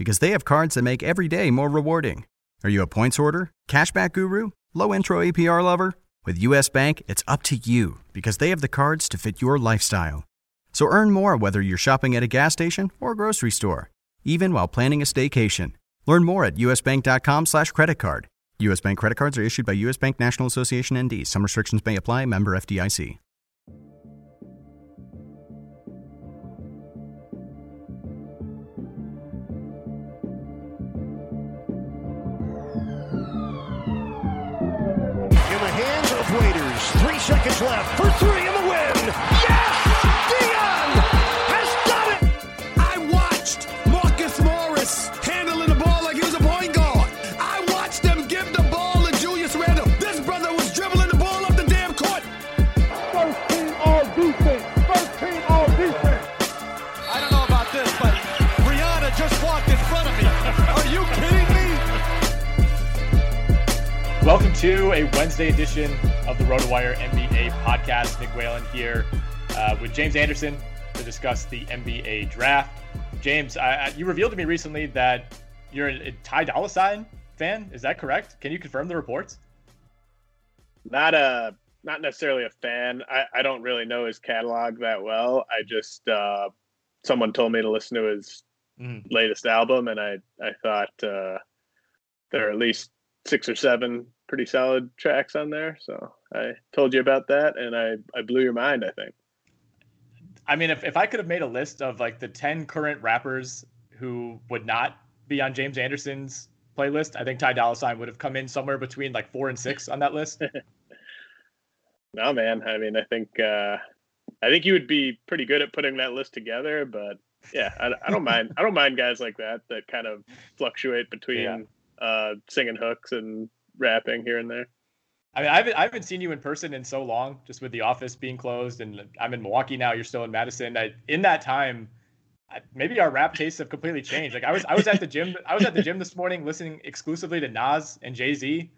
because they have cards that make every day more rewarding. Are you a points order, cashback guru, low intro APR lover? With US Bank, it's up to you because they have the cards to fit your lifestyle. So earn more whether you're shopping at a gas station or grocery store, even while planning a staycation. Learn more at usbank.com slash credit card. US Bank credit cards are issued by US Bank National Association ND. Some restrictions may apply. Member FDIC. Waiters. Three seconds left for three in the win. Yes! Dion has done it! I watched Marcus Morris handling the ball like he was a point guard. I watched them give the ball to Julius Randle. This brother was dribbling the ball up the damn court. First team all defense. First team all defense. I don't know about this, but Rihanna just walked in front of me. Are you kidding me? Welcome to a Wednesday edition of the RotoWire NBA podcast. Nick Whalen here uh, with James Anderson to discuss the NBA draft. James, I, I, you revealed to me recently that you're a, a Ty Dolla Sign fan. Is that correct? Can you confirm the reports? Not a, not necessarily a fan. I, I don't really know his catalog that well. I just uh, someone told me to listen to his Mhm. latest album, and I I thought uh, there are at least six or seven pretty solid tracks on there. So I told you about that, and I I blew your mind. I think. I mean, if, if I could have made a list of like the 10 current rappers who would not be on James Anderson's playlist, I think Ty Dolla Sign would have come in somewhere between like four and six on that list. No, man. I mean, I think uh, I think you would be pretty good at putting that list together. But yeah, I, I don't mind. I don't mind guys like that that kind of fluctuate between Yeah. uh, singing hooks and rapping here and there. I mean, I haven't, I haven't seen you in person in so long, just with the office being closed, and I'm in Milwaukee now. You're still in Madison. I, in that time, I, maybe our rap tastes have completely changed. Like I was, I was at the gym. I was at the gym this morning, listening exclusively to Nas and Jay Z.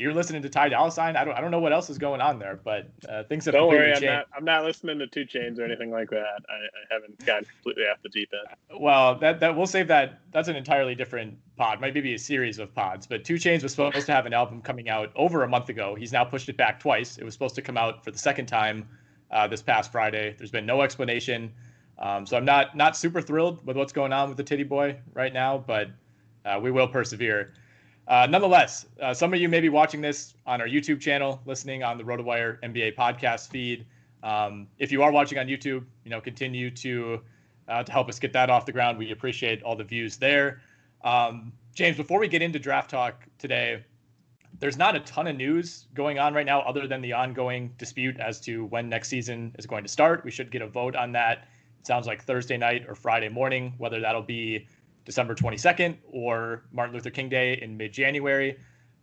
You're listening to Ty Dolla Sign. I don't, I don't know what else is going on there, but uh, things have Don't worry, I'm changed. not. I'm not listening to 2 Chainz or anything like that. I, I haven't gotten completely off the deep end. Well, that that we'll save that. That's an entirely different pod. Might be a series of pods. But 2 Chainz was supposed to have an album coming out over a month ago. He's now pushed it back twice. It was supposed to come out for the second time uh, this past Friday. There's been no explanation. Um, so I'm not not super thrilled with what's going on with the Titty Boy right now, but uh, we will persevere. Uh, nonetheless, uh, some of you may be watching this on our YouTube channel, listening on the RotoWire NBA podcast feed. Um, if you are watching on YouTube, you know, continue to uh, to help us get that off the ground. We appreciate all the views there. Um, James, before we get into draft talk today, there's not a ton of news going on right now other than the ongoing dispute as to when next season is going to start. We should get a vote on that. It sounds like Thursday night or Friday morning, whether that'll be December 22nd or Martin Luther King Day in mid January.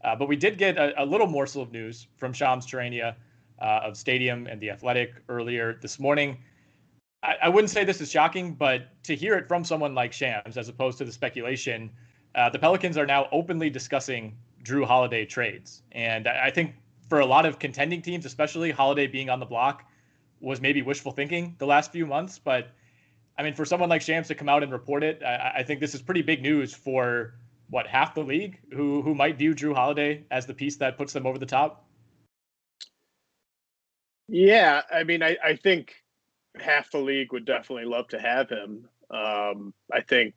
Uh, but we did get a, a, little morsel of news from Shams Charania uh, of Stadium and The Athletic earlier this morning. I, I, wouldn't say this is shocking, but to hear it from someone like Shams, as opposed to the speculation, uh, the Pelicans are now openly discussing Jrue Holiday trades. And I, I think for a lot of contending teams, especially Holiday being on the block, was maybe wishful thinking the last few months. But I mean, for someone like Shams to come out and report it, I, I think this is pretty big news for what half the league who who might view Jrue Holiday as the piece that puts them over the top. Yeah, I mean, I, I think half the league would definitely love to have him. Um, I think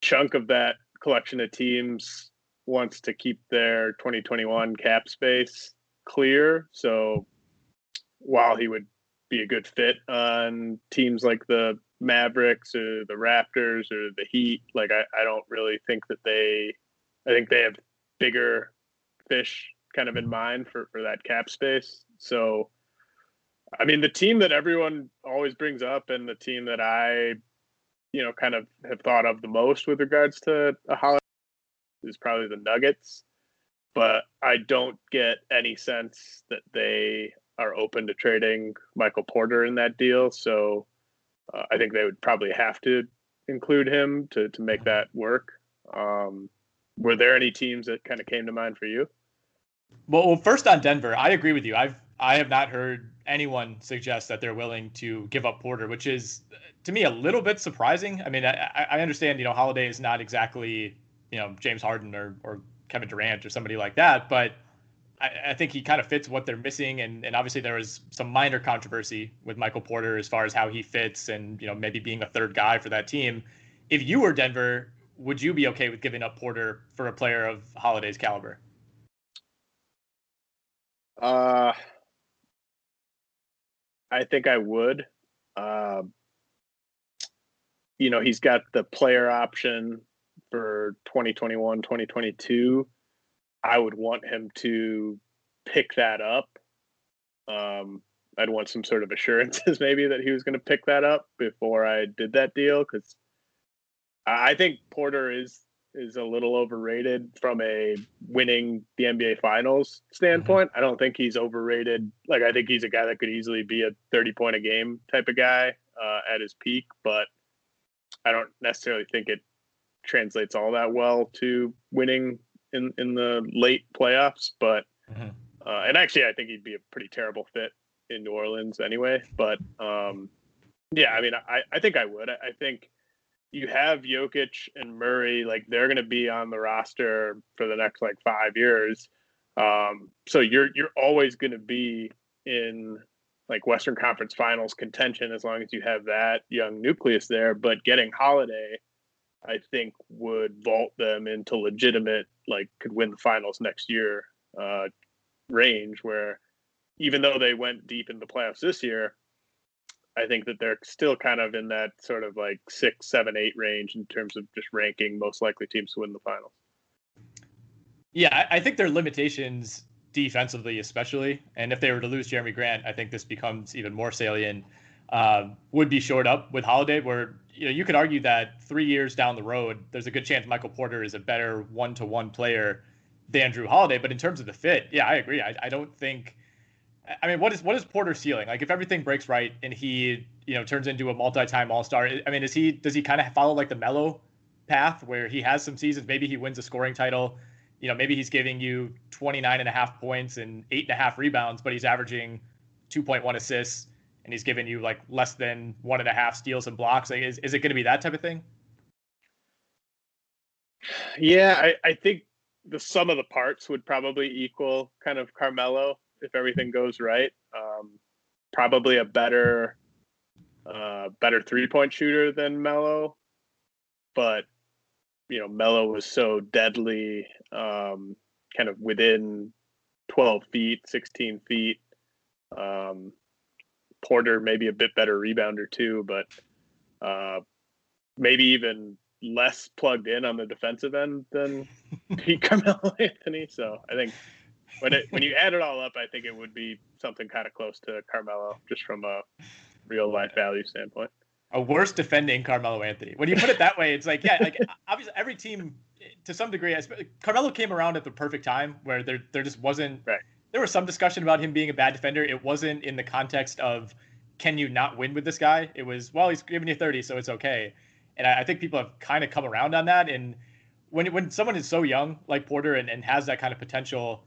chunk of that collection of teams wants to keep their 2021 cap space clear. So while he would be a good fit on teams like the Mavericks or the Raptors or the Heat, like I, I don't really think that they I think they have bigger fish kind of in mind for, for that cap space. So I mean the team that everyone always brings up and the team that I you know kind of have thought of the most with regards to a holiday is probably the Nuggets. But I don't get any sense that they are open to trading Michael Porter in that deal. So uh, I think they would probably have to include him to to make that work. Um, were there any teams that kind of came to mind for you? Well, first on Denver, I agree with you. I've I have not heard anyone suggest that they're willing to give up Porter, which is to me a little bit surprising. I mean, I, I understand you know Holiday is not exactly you know James Harden or or Kevin Durant or somebody like that, but I, I think he kind of fits what they're missing. And and obviously there was some minor controversy with Michael Porter as far as how he fits and you know maybe being a third guy for that team. If you were Denver, would you be okay with giving up Porter for a player of Holiday's caliber? Uh, I think I would. Uh, you know, he's got the player option for 2021, 2022. I would want him to pick that up. Um, I'd want some sort of assurances maybe that he was going to pick that up before I did that deal because I think Porter is is a little overrated from a winning the NBA Finals standpoint. Mm-hmm. I don't think he's overrated. Like I think he's a guy that could easily be a 30 point a game type of guy uh, at his peak, but I don't necessarily think it translates all that well to winning in in the late playoffs. But mm-hmm. uh, and actually, I think he'd be a pretty terrible fit in New Orleans anyway. But um, yeah, I mean, I I think I would. I, I think you have Jokic and Murray, like they're going to be on the roster for the next like five years. Um, so you're you're always going to be in like Western Conference Finals contention as long as you have that young nucleus there. But getting Holiday, I think, would vault them into legitimate like could win the finals next year uh, range. Where even though they went deep in the playoffs this year, I think that they're still kind of in that sort of like six, seven, eight range in terms of just ranking most likely teams to win the finals. Yeah, I think their limitations defensively, especially, and if they were to lose Jerami Grant, I think this becomes even more salient. Uh, would be shored up with Holiday, where you know you could argue that three years down the road, there's a good chance Michael Porter is a better one-to-one player than Jrue Holiday. But in terms of the fit, yeah, I agree. I, I don't think I mean, what is what is Porter's ceiling? Like, if everything breaks right and he, you know, turns into a multi-time All-Star, I mean, is he does he kind of follow like the Melo path where he has some seasons, maybe he wins a scoring title, you know, maybe he's giving you 29 and a half points and eight and a half rebounds, but he's averaging 2.1 assists and he's giving you like less than one and a half steals and blocks. Like, is is it going to be that type of thing? Yeah, I, I think the sum of the parts would probably equal kind of Carmelo if everything goes right. Um, probably a better uh, better three point shooter than Melo, but you know Melo was so deadly, um, kind of within twelve feet, sixteen feet. Um, Porter maybe a bit better rebounder too, but uh, maybe even less plugged in on the defensive end than Pete Carmelo Anthony. So I think when it when you add it all up, I think it would be something kind of close to Carmelo, just from a real life value standpoint. a worse defending Carmelo Anthony. When you put it that way, it's like yeah, like obviously every team to some degree. Carmelo came around at the perfect time where there there just wasn't. Right. There was some discussion about him being a bad defender. It wasn't in the context of can you not win with this guy. It was well, he's giving you 30, so it's okay. And I, I think people have kind of come around on that. And when when someone is so young like Porter and, and has that kind of potential,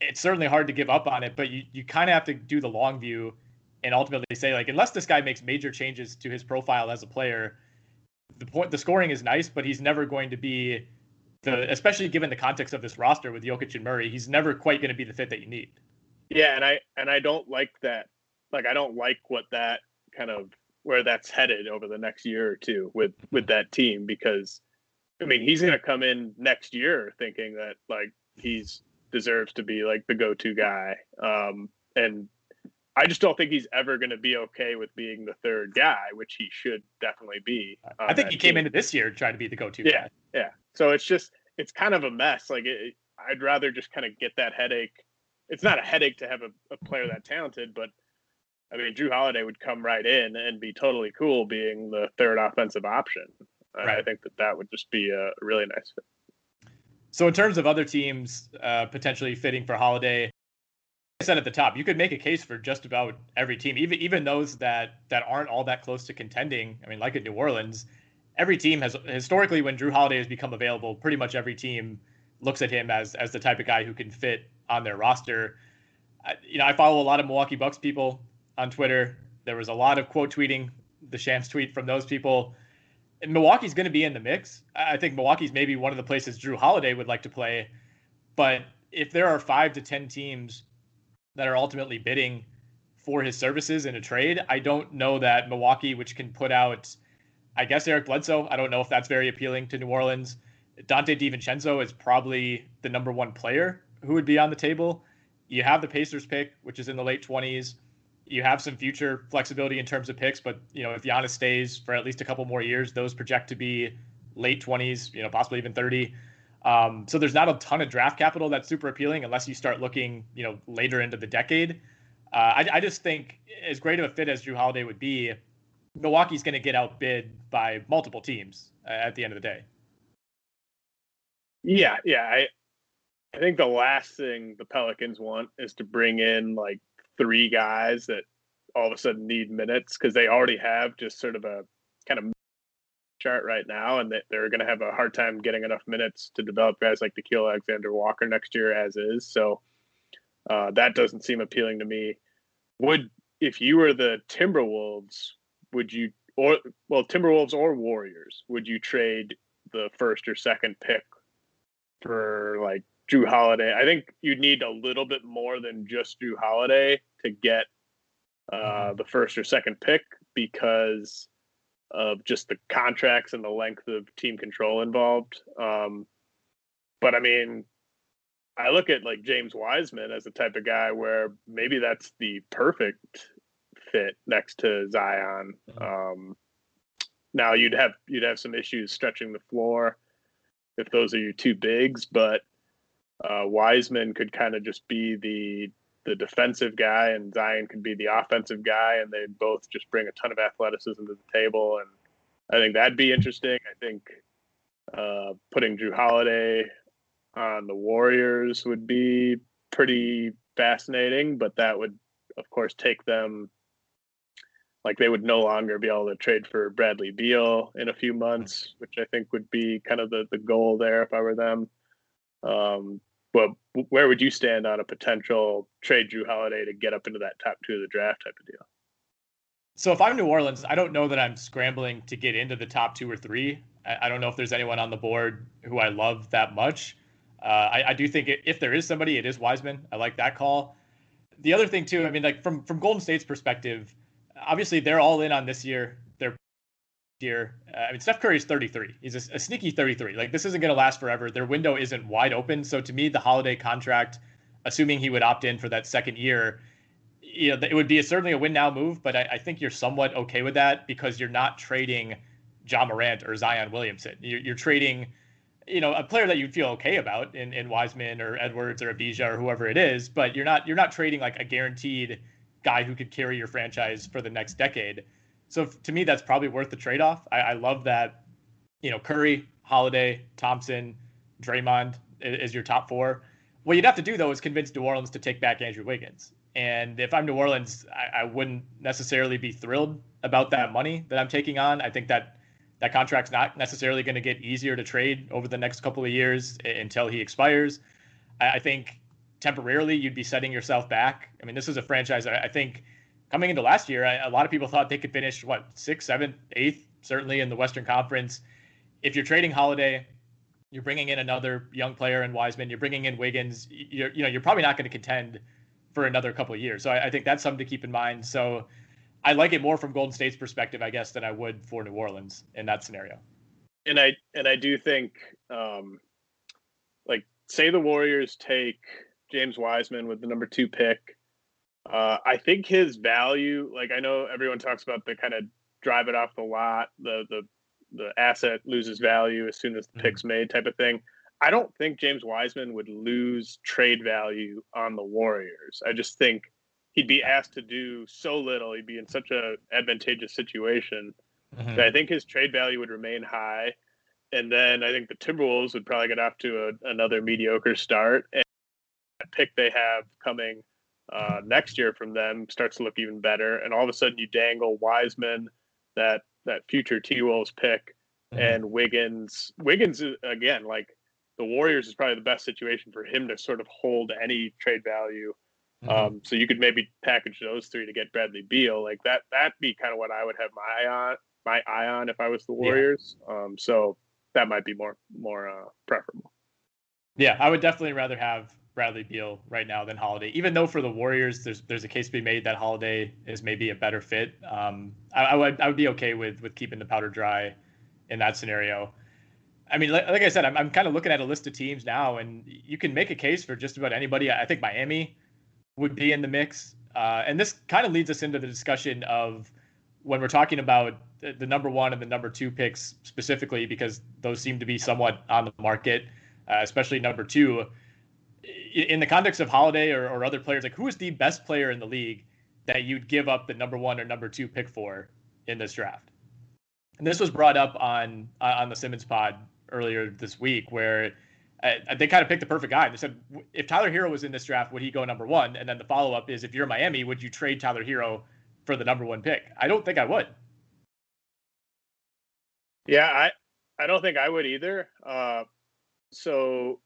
it's certainly hard to give up on it. But you you kind of have to do the long view and ultimately say like unless this guy makes major changes to his profile as a player, the point the scoring is nice, but he's never going to be the especially given the context of this roster with Jokic and Murray, he's never quite going to be the fit that you need. Yeah, and I and I don't like that. Like I don't like what that kind of where that's headed over the next year or two with with that team because I mean he's going to come in next year thinking that like he's deserves to be like the go-to guy. Um, and I just don't think he's ever going to be okay with being the third guy, which he should definitely be. I think he came into this year trying to be the go-to yeah, guy. Yeah. So it's just it's kind of a mess. Like it, I'd rather just kind of get that headache. It's not a headache to have a, a player that talented, but I mean, Jrue Holiday would come right in and be totally cool being the third offensive option. Right. I think that that would just be a really nice fit. So, in terms of other teams uh, potentially fitting for Holiday, I said at the top, you could make a case for just about every team, even even those that that aren't all that close to contending. I mean, like at New Orleans, every team has historically when Jrue Holiday has become available, pretty much every team looks at him as as the type of guy who can fit on their roster. I, you know, I follow a lot of Milwaukee Bucks people on Twitter. There was a lot of quote tweeting, the Shams tweet from those people. And Milwaukee's going to be in the mix. I think Milwaukee's maybe one of the places Drew Holiday would like to play. But if there are five to 10 teams that are ultimately bidding for his services in a trade, I don't know that Milwaukee, which can put out, I guess, Eric Bledsoe, I don't know if that's very appealing to New Orleans. Donte DiVincenzo is probably the number one player who would be on the table. You have the Pacers pick, which is in the late 20s you have some future flexibility in terms of picks, but you know if Giannis stays for at least a couple more years, those project to be late twenties, you know possibly even thirty. Um, so there's not a ton of draft capital that's super appealing unless you start looking, you know, later into the decade. Uh, I, I, just think as great of a fit as Jrue Holiday would be, Milwaukee's going to get outbid by multiple teams uh, at the end of the day. Yeah, yeah, I I think the last thing the Pelicans want is to bring in like three guys that all of a sudden need minutes because they already have just sort of a kind of chart right now, and that they're going to have a hard time getting enough minutes to develop guys like Nickeil Alexander Walker next year as is. So uh, that doesn't seem appealing to me. Would if you were the Timberwolves, would you or well Timberwolves or Warriors, would you trade the first or second pick for like Jrue Holiday. I think you'd need a little bit more than just Jrue Holiday to get uh, mm-hmm. the first or second pick because of just the contracts and the length of team control involved. Um, but I mean, I look at like James Wiseman as the type of guy where maybe that's the perfect fit next to Zion. Um, now you'd have you'd have some issues stretching the floor if those are your two bigs, but uh, Wiseman could kind of just be the the defensive guy, and Zion could be the offensive guy, and they both just bring a ton of athleticism to the table, and I think that'd be interesting. I think uh, putting Jrue Holiday on the Warriors would be pretty fascinating, but that would, of course, take them like they would no longer be able to trade for Bradley Beal in a few months, which I think would be kind of the the goal there if I were them. Um, but where would you stand on a potential trade Jrue Holiday to get up into that top two of the draft type of deal? So if I'm New Orleans, I don't know that I'm scrambling to get into the top two or three. I, don't know if there's anyone on the board who I love that much. Uh, I, I, do think it, if there is somebody, it is Wiseman. I like that call. The other thing too, I mean, like from from Golden State's perspective, obviously they're all in on this year They're here. Uh, I mean, Steph Curry is 33. He's a, a sneaky 33. Like this isn't going to last forever. Their window isn't wide open. So to me, the holiday contract, assuming he would opt in for that second year, you know, it would be a, certainly a win now move. But I, I, think you're somewhat okay with that because you're not trading Ja Morant or Zion Williamson. You're, you're trading, you know, a player that you'd feel okay about in, in Wiseman or Edwards or Avdija or whoever it is. But you're not you're not trading like a guaranteed guy who could carry your franchise for the next decade. So to me, that's probably worth the trade off. I, I love that, you know, Curry, Holiday, Thompson, Draymond is, is your top four. What you'd have to do though is convince New Orleans to take back Andrew Wiggins. And if I'm New Orleans, I, I wouldn't necessarily be thrilled about that money that I'm taking on. I think that that contract's not necessarily going to get easier to trade over the next couple of years until he expires. I, I think temporarily you'd be setting yourself back. I mean, this is a franchise. I, I think coming into last year, a lot of people thought they could finish what sixth, seventh, eighth, certainly in the Western Conference. If you're trading Holiday, you're bringing in another young player in Wiseman. You're bringing in Wiggins. You're, you know, you're probably not going to contend for another couple of years. So I, I think that's something to keep in mind. So I like it more from Golden State's perspective, I guess, than I would for New Orleans in that scenario. And I and I do think, um, like, say the Warriors take James Wiseman with the number two pick. Uh, I think his value, like I know everyone talks about the kind of drive it off the lot, the the the asset loses value as soon as the mm-hmm. pick's made type of thing. I don't think James Wiseman would lose trade value on the Warriors. I just think he'd be asked to do so little. He'd be in such a advantageous situation mm-hmm. that I think his trade value would remain high. And then I think the Timberwolves would probably get off to a, another mediocre start. Pick they have coming uh, next year from them starts to look even better. And all of a sudden, you dangle Wiseman, that that future T Wolves pick, mm-hmm. and Wiggins. Wiggins again, like the Warriors is probably the best situation for him to sort of hold any trade value. Mm-hmm. Um, so you could maybe package those three to get Bradley Beal. Like that, that'd be kind of what I would have my eye on, my eye on if I was the Warriors. Yeah. Um, so that might be more more uh, preferable. Yeah, I would definitely rather have Bradley Beal right now than Holiday. Even though for the Warriors, there's there's a case to be made that Holiday is maybe a better fit. Um, I, I, would I would be okay with with keeping the powder dry in that scenario. I mean, like, like I said, I'm, I'm kind of looking at a list of teams now, and you can make a case for just about anybody. I think Miami would be in the mix. Uh, and this kind of leads us into the discussion of when we're talking about the, number one and the number two picks specifically, because those seem to be somewhat on the market, uh, especially number two. In the context of Holiday or, or other players, like who is the best player in the league that you'd give up the number one or number two pick for in this draft? And this was brought up on on the Simmons pod earlier this week where uh, they kind of picked the perfect guy. They said if Tyler Herro was in this draft, would he go number one? And then the follow up is if you're Miami, would you trade Tyler Herro for the number one pick? I don't think I would. Yeah, I I don't think I would either. Uh, so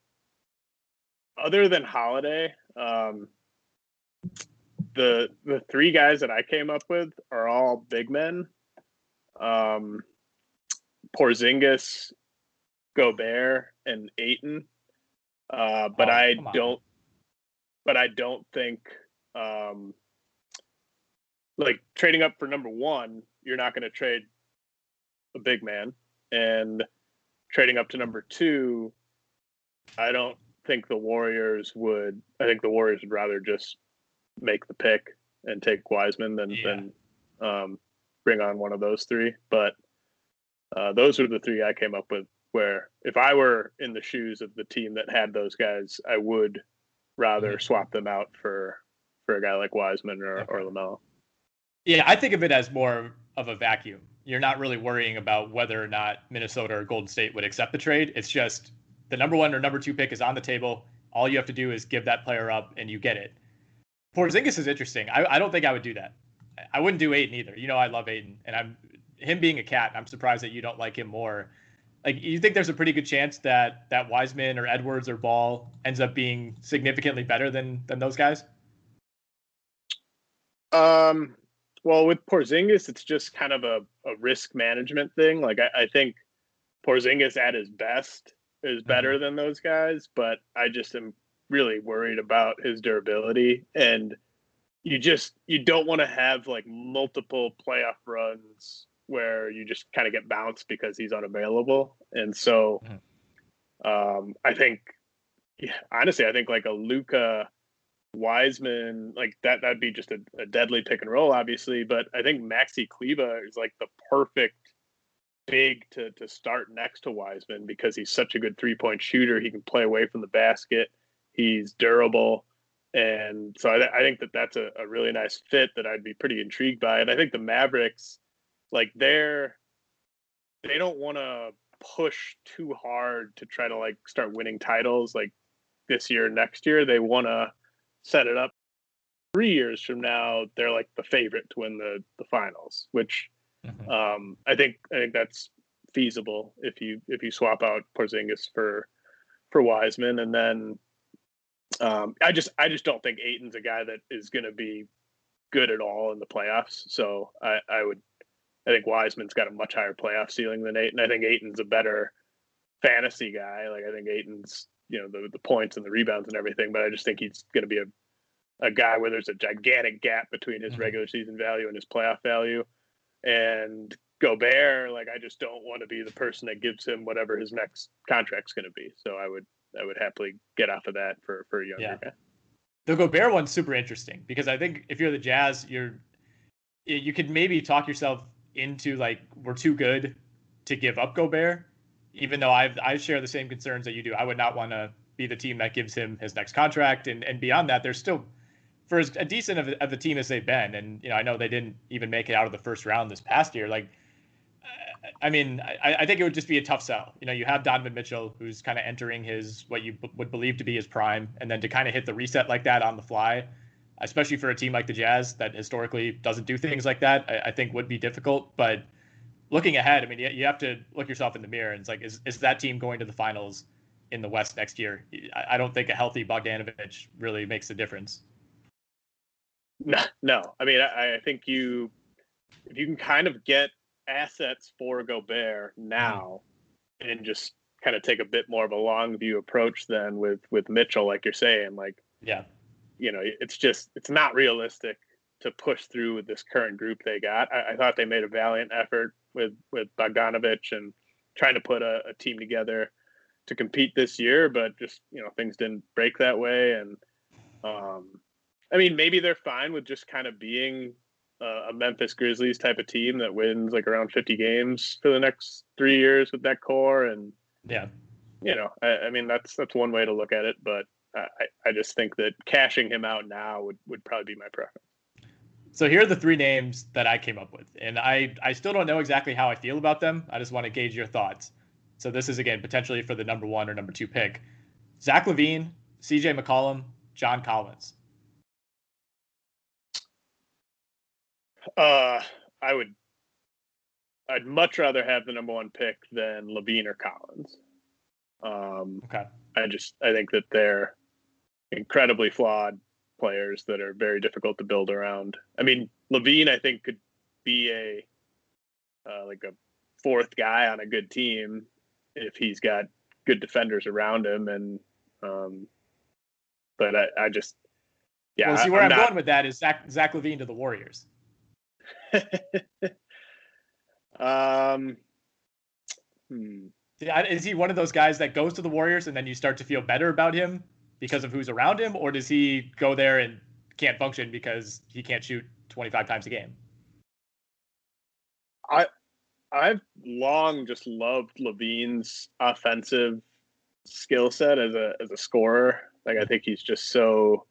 other than Holiday, um, the the three guys that I came up with are all big men. Um, Porzingis Gobert and Ayton. Uh, but oh, I don't. But I don't think um, like trading up for number one. You're not going to trade a big man, and trading up to number two. I don't think the Warriors would. I think the Warriors would rather just make the pick and take Wiseman than yeah. than um, bring on one of those three. But uh, those are the three I came up with where if I were in the shoes of the team that had those guys, I would rather mm-hmm. swap them out for for a guy like Wiseman or, okay. or LaMelo. Yeah, I think of it as more of a vacuum. You're not really worrying about whether or not Minnesota or Golden State would accept the trade. It's just the number one or number two pick is on the table. All you have to do is give that player up and you get it. Porzingis is interesting. I, I don't think I would do that. I wouldn't do Ayton either. You know, I love Ayton, and I'm him being a cat. I'm surprised that you don't like him more like you think there's a pretty good chance that that Wiseman or Edwards or Ball ends up being significantly better than than those guys? Um, well, with Porzingis, it's just kind of a, a risk management thing. Like I, I think Porzingis at his best is mm-hmm. better mm-hmm. than those guys, but I just am really worried about his durability and you just you don't want to have like multiple playoff runs where you just kind of get bounced because he's unavailable. And so mm-hmm. um, I think, yeah, honestly, I think like a Luka Wiseman, like that, that'd be just a, a, deadly pick and roll, obviously. But I think Maxi Kleber is like the perfect big to, to start next to Wiseman because he's such a good three point shooter. He can play away from the basket, he's durable. And so I, I think that that's a, a really nice fit that I'd be pretty intrigued by. And I think the Mavericks, like they're they don't want to push too hard to try to like start winning titles like this year next year they want to set it up three years from now they're like the favorite to win the the finals which mm-hmm. um i think i think that's feasible if you if you swap out Porzingis for for Wiseman and then um I just I just don't think Ayton's a guy that is going to be good at all in the playoffs so I I would I think Wiseman's got a much higher playoff ceiling than Ayton. I think Ayton's a better fantasy guy. Like I think Ayton's you know, the the points and the rebounds and everything, but I just think he's going to be a a guy where there's a gigantic gap between his mm-hmm. regular season value and his playoff value. And Gobert, like I just don't want to be the person that gives him whatever his next contract's going to be. So I would I would happily get off of that for for a younger yeah. guy. The Gobert one's super interesting because I think if you're the Jazz, you're you could maybe talk yourself into like we're too good to give up Gobert, even though I I share the same concerns that you do. I would not want to be the team that gives him his next contract, and and beyond that, there's still for as a decent of, of the team as they've been, and you know I know they didn't even make it out of the first round this past year. Like, uh, I mean, I, I think it would just be a tough sell. You know, you have Donovan Mitchell, who's kind of entering his what you b- would believe to be his prime, and then to kind of hit the reset like that on the fly especially for a team like the Jazz that historically doesn't do things like that, I, I think would be difficult. But looking ahead, I mean, you, you, have to look yourself in the mirror and it's like, is, is that team going to the finals in the West next year? I, I don't think a healthy Bogdanovic really makes a difference. No, no. I mean, I, I think you, if you can kind of get assets for Gobert now and just kind of take a bit more of a long view approach than with with Mitchell, like you're saying, like yeah, you know, it's just it's not realistic to push through with this current group they got. I, I thought they made a valiant effort with with Bogdanovic and trying to put a, a, team together to compete this year, but just you know things didn't break that way. And um, I mean, maybe they're fine with just kind of being a, a Memphis Grizzlies type of team that wins like around 50 games for the next three years with that core. And yeah, you know, I, I mean that's that's one way to look at it, but I, I just think that cashing him out now would, would probably be my preference. So here are the three names that I came up with, and I I still don't know exactly how I feel about them. I just want to gauge your thoughts. So this is again potentially for the number one or number two pick: Zach LaVine, C.J. McCollum, John Collins. Uh, I would. I'd much rather have the number one pick than LaVine or Collins. Um, okay. I just I think that they're incredibly flawed players that are very difficult to build around. I mean, LaVine I think could be a uh, like a fourth guy on a good team if he's got good defenders around him and um but I, I just yeah. Well, see where I'm, I'm not... going with that is Zach Zach LaVine to the Warriors. um hmm. Is he one of those guys that goes to the Warriors and then you start to feel better about him because of who's around him, or does he go there and can't function because he can't shoot 25 times a game? I I've long just loved LaVine's offensive skill set as a as a scorer. Like I think he's just so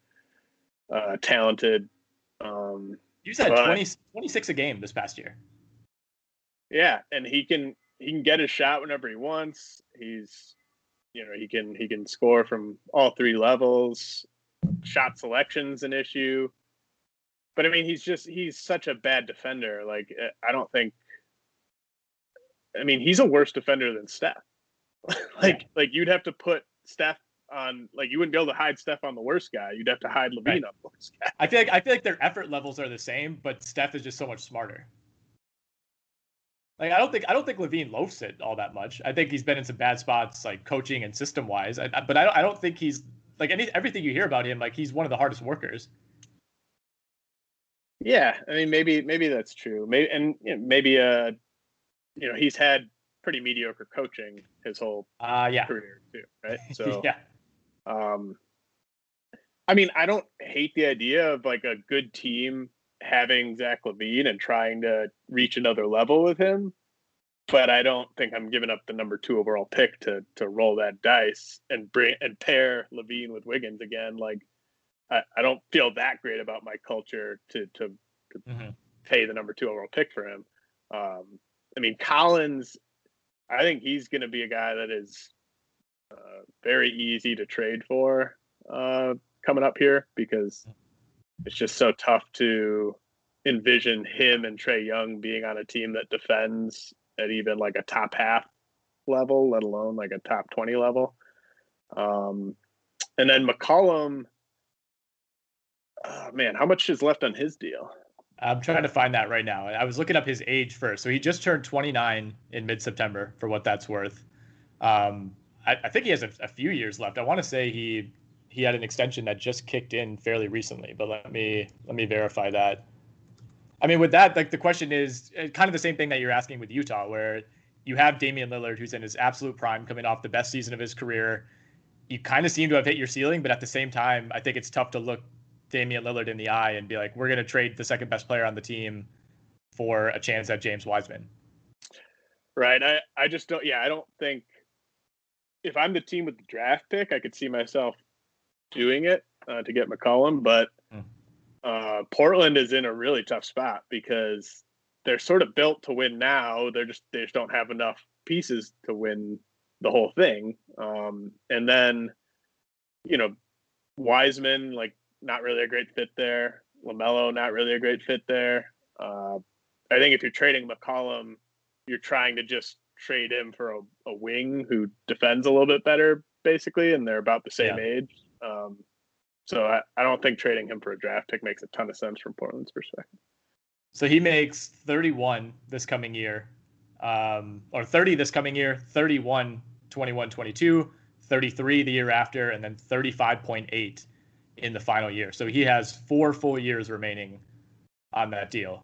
uh, talented. Um, you said 20, 26 a game this past year. Yeah, and he can he can get his shot whenever he wants. He's you know he can he can score from all three levels. Shot selection's an issue, but I mean he's just he's such a bad defender. Like eh, I don't think. I mean he's a worse defender than Steph. like yeah. like you'd have to put Steph on like you wouldn't be able to hide Steph on the worst guy. You'd have to hide LaVine right. on the worst guy. I feel like I feel like their effort levels are the same, but Steph is just so much smarter. Like I don't think I don't think LaVine loafs it all that much. I think he's been in some bad spots, like coaching and system wise. I, but I don't, I don't think he's like any everything you hear about him. Like he's one of the hardest workers. Yeah, I mean maybe maybe that's true. Maybe and you know, maybe uh, you know he's had pretty mediocre coaching his whole uh, yeah. career too, right? So yeah. Um, I mean, I don't hate the idea of like a good team having Zach LaVine and trying to reach another level with him. But I don't think I'm giving up the number two overall pick to to roll that dice and bring and pair LaVine with Wiggins again. Like I, I don't feel that great about my culture to to, to mm-hmm. pay the number two overall pick for him. Um, I mean, Collins, I think he's going to be a guy that is uh, very easy to trade for uh, coming up here because it's just so tough to envision him and Trae Young being on a team that defends at even like a top half level, let alone like a top 20 level. Um, and then McCollum, oh, man, how much is left on his deal? I'm trying to find that right now. I was looking up his age first. So he just turned 29 in mid September, for what that's worth. Um, I, I, think he has a, a few years left. I want to say he he had an extension that just kicked in fairly recently, but let me let me verify that. I mean, with that, like the question is uh, kind of the same thing that you're asking with Utah, where you have Damian Lillard, who's in his absolute prime, coming off the best season of his career. You kind of seem to have hit your ceiling, but at the same time, I think it's tough to look Damian Lillard in the eye and be like, we're going to trade the second best player on the team for a chance at James Wiseman. Right. I, I just don't, yeah, I don't think if I'm the team with the draft pick, I could see myself doing it uh, to get McCollum, but hmm. uh, Portland is in a really tough spot because they're sort of built to win now. They're just, they just don't have enough pieces to win the whole thing. Um, and then, you know, Wiseman, like not really a great fit there. LaMelo, not really a great fit there. Uh, I think if you're trading McCollum, you're trying to just trade him for a, a, wing who defends a little bit better, basically, and they're about the same yeah. age. Um, so I, I don't think trading him for a draft pick makes a ton of sense from Portland's perspective. So he makes 31 this coming year, um, or 30 this coming year, 31, 21, 22, 33 the year after, and then 35.8 in the final year. So he has four full years remaining on that deal.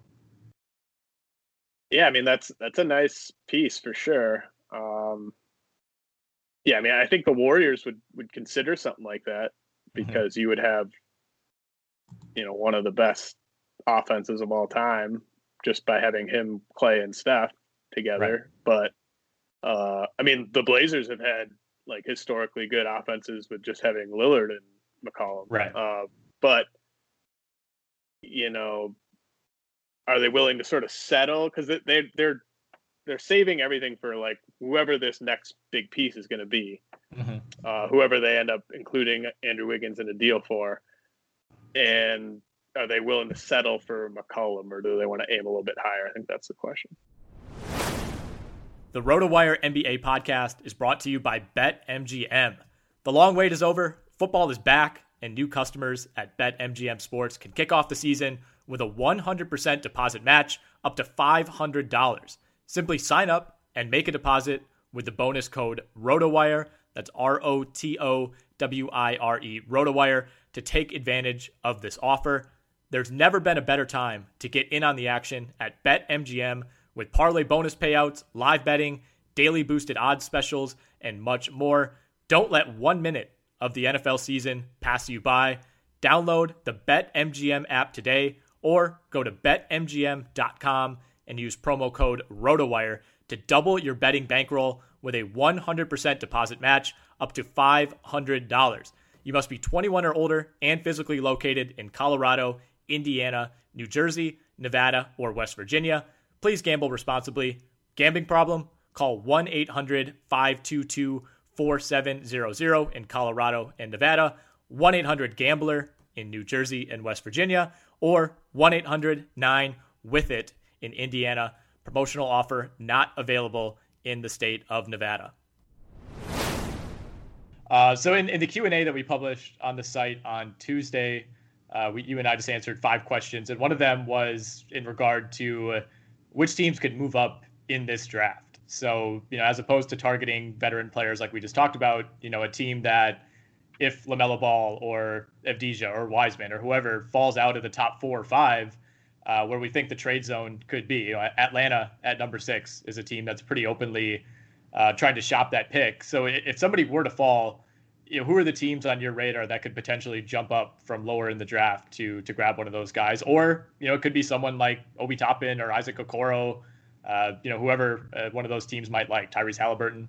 Yeah, I mean that's that's a nice piece for sure. Um, yeah, I mean I think the Warriors would would consider something like that mm-hmm. because mm-hmm. you would have you know one of the best offenses of all time just by having him, Clay, and Steph together. Right. But uh, I mean the Blazers have had like historically good offenses with just having Lillard and McCollum. Right. Uh, but you know, are they willing to sort of settle because they they're they're saving everything for like whoever this next big piece is going to be, mm-hmm. uh, whoever they end up including Andrew Wiggins in a deal for, and are they willing to settle for McCollum or do they want to aim a little bit higher? I think that's the question. The RotoWire NBA podcast is brought to you by BetMGM. The long wait is over. Football is back, and new customers at BetMGM Sports can kick off the season with a 100% deposit match up to $500. Simply sign up and make a deposit with the bonus code ROTOWIRE. That's R O T O W I R E, ROTOWIRE, to take advantage of this offer. There's never been a better time to get in on the action at BetMGM with parlay bonus payouts, live betting, daily boosted odds specials, and much more. Don't let one minute of the NFL season pass you by. Download the BetMGM app today or go to betmgm.com and use promo code ROTOWIRE to double your betting bankroll with a 100% deposit match up to $500. You must be 21 or older and physically located in Colorado, Indiana, New Jersey, Nevada, or West Virginia. Please gamble responsibly. Gambling problem? Call 1 800 522 4700 in Colorado and Nevada, 1 800 Gambler in New Jersey and West Virginia, or 1 800 9 with it in Indiana. Promotional offer not available in the state of Nevada. Uh, so in, in the q&a that we published on the site on tuesday uh, we, you and i just answered five questions and one of them was in regard to uh, which teams could move up in this draft so, you know, as opposed to targeting veteran players like we just talked about, you know, a team that if LaMelo Ball or Avdija or Wiseman or whoever falls out of the top four or five, uh, where we think the trade zone could be. You know, Atlanta at number six is a team that's pretty openly uh, trying to shop that pick. So if somebody were to fall, you know, who are the teams on your radar that could potentially jump up from lower in the draft to to grab one of those guys? Or you know, it could be someone like Obi Toppin or Isaac Okoro uh, you know, whoever uh, one of those teams might like, Tyrese Halliburton.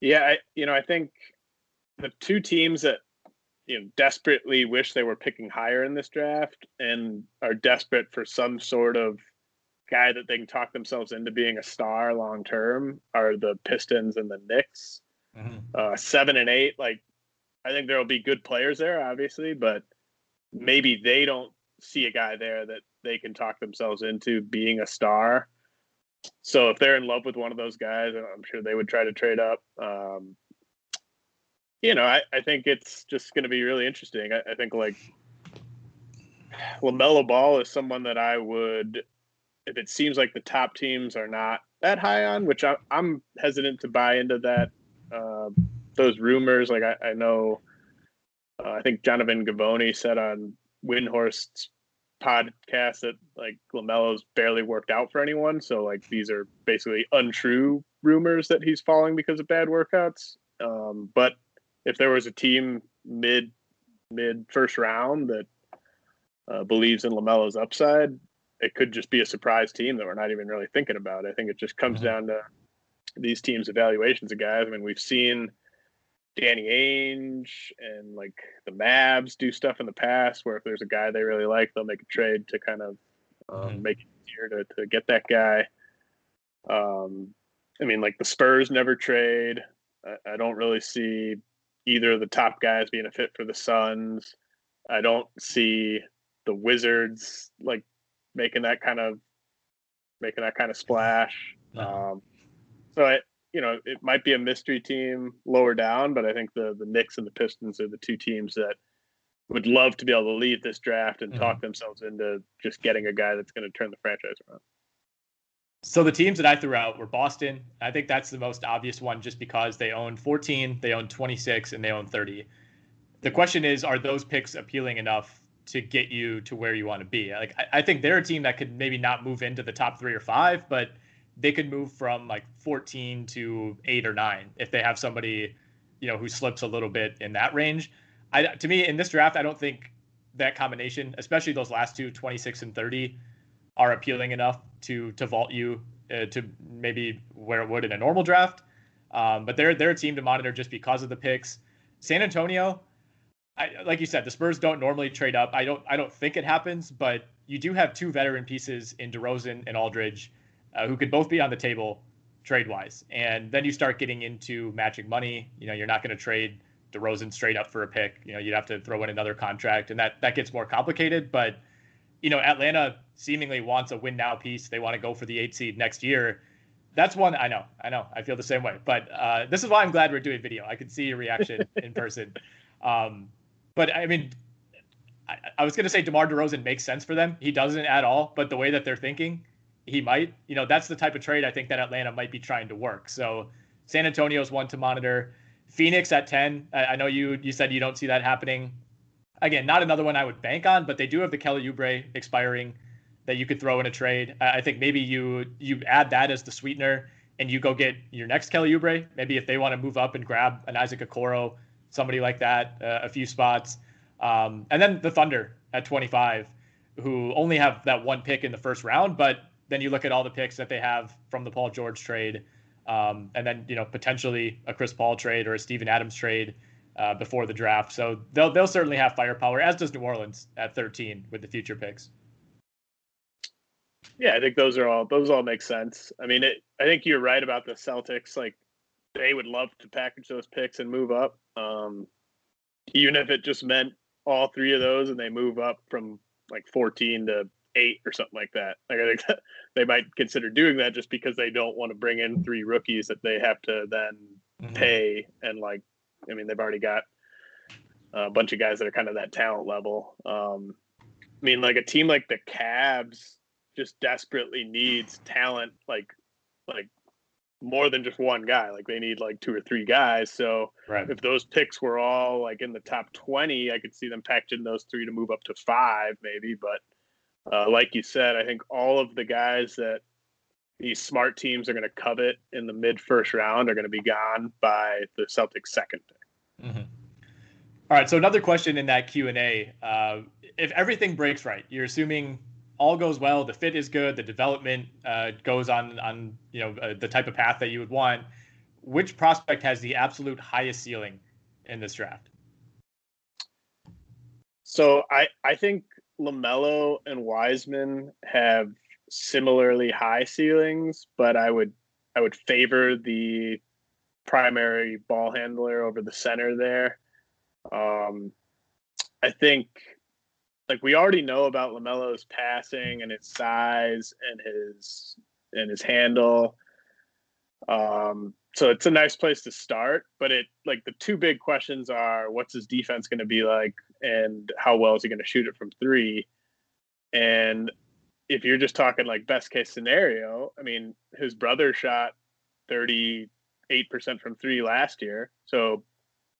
Yeah, I, you know, I think the two teams that you know desperately wish they were picking higher in this draft and are desperate for some sort of guy that they can talk themselves into being a star long term are the Pistons and the Knicks. Mm-hmm. Uh, seven and eight, like I think there will be good players there, obviously, but maybe they don't see a guy there that they can talk themselves into being a star. So if they're in love with one of those guys, I'm sure they would try to trade up. Um, you know, I, I think it's just going to be really interesting. I, I think like LaMelo Ball is someone that I would, if it seems like the top teams are not that high on, which I, am hesitant to buy into that, uh, those rumors. Like I, I know, uh, I think Jonathan Givony said on Windhorst's podcast that like LaMelo's barely worked out for anyone. So like these are basically untrue rumors that he's falling because of bad workouts. Um, but if there was a team mid mid first round that uh, believes in LaMelo's upside, it could just be a surprise team that we're not even really thinking about. I think it just comes mm-hmm. down to these teams' evaluations of guys. I mean, we've seen Danny Ainge and like the Mavs do stuff in the past where if there's a guy they really like, they'll make a trade to kind of um, mm-hmm. make it easier to, to get that guy. Um, I mean, like the Spurs never trade. I, I don't really see either of the top guys being a fit for the Suns. I don't see the Wizards like making that kind of making that kind of splash. Um, so I, you know, it might be a mystery team lower down, but I think the the Knicks and the Pistons are the two teams that would love to be able to lead this draft and mm-hmm. talk themselves into just getting a guy that's going to turn the franchise around. So the teams that I threw out were Boston. I think that's the most obvious one just because they own 14, they own 26, and they own 30. The question is, are those picks appealing enough to get you to where you want to be? Like, I, I think they're a team that could maybe not move into the top three or five, but they could move from like 14 to eight or nine if they have somebody, you know, who slips a little bit in that range. I, to me, in this draft, I don't think that combination, especially those last two, 26 and 30, are appealing enough to to vault you uh, to maybe where it would in a normal draft. Um, but they're they're a team to monitor just because of the picks. San Antonio, I, like you said, the Spurs don't normally trade up. I don't I don't think it happens, but you do have two veteran pieces in DeRozan and Aldridge, uh, who could both be on the table trade wise. And then you start getting into matching money. You know, you're not going to trade DeRozan straight up for a pick. You know, you'd have to throw in another contract, and that that gets more complicated. But you know, Atlanta seemingly wants a win now piece. They want to go for the eight seed next year. That's one I know. I know. I feel the same way. But uh, this is why I'm glad we're doing video. I can see your reaction in person. Um, but I mean, I, I was going to say DeMar DeRozan makes sense for them. He doesn't at all. But the way that they're thinking, he might. You know, that's the type of trade I think that Atlanta might be trying to work. So San Antonio's one to monitor. Phoenix at 10. I, I know you you said you don't see that happening again, not another one I would bank on, but they do have the Kelly Oubre expiring that you could throw in a trade. I think maybe you you add that as the sweetener and you go get your next Kelly Oubre. Maybe if they want to move up and grab an Isaac Okoro, somebody like that, uh, a few spots. Um, and then the Thunder at 25, who only have that one pick in the first round, but then you look at all the picks that they have from the Paul George trade, um, and then you know potentially a Chris Paul trade or a Steven Adams trade uh, before the draft. So they'll they'll certainly have firepower, as does New Orleans at 13 with the future picks. Yeah, I think those are all those all make sense. I mean, it, I think you're right about the Celtics. Like they would love to package those picks and move up, um, even if it just meant all three of those and they move up from like 14 to eight or something like that. Like I think they might consider doing that just because they don't want to bring in three rookies that they have to then mm-hmm. pay and like I mean, they've already got a bunch of guys that are kind of that talent level. Um, I mean, like a team like the Cavs just desperately needs talent, like like more than just one guy. Like they need like two or three guys. So right. if those picks were all like in the top twenty, I could see them packaging those three to move up to five, maybe. But uh, like you said, I think all of the guys that these smart teams are going to covet in the mid first round are going to be gone by the Celtics' second pick. Mm-hmm. All right. So another question in that Q and A: uh, If everything breaks right, you're assuming all goes well, the fit is good, the development uh, goes on on you know uh, the type of path that you would want. Which prospect has the absolute highest ceiling in this draft? So I I think LaMelo and Wiseman have similarly high ceilings, but I would I would favor the primary ball handler over the center there. Um, I think like we already know about Lamelo's passing and his size and his and his handle. Um, so it's a nice place to start, but it like the two big questions are what's his defense going to be like and how well is he going to shoot it from 3? And if you're just talking like best case scenario, I mean, his brother shot 38% from 3 last year. So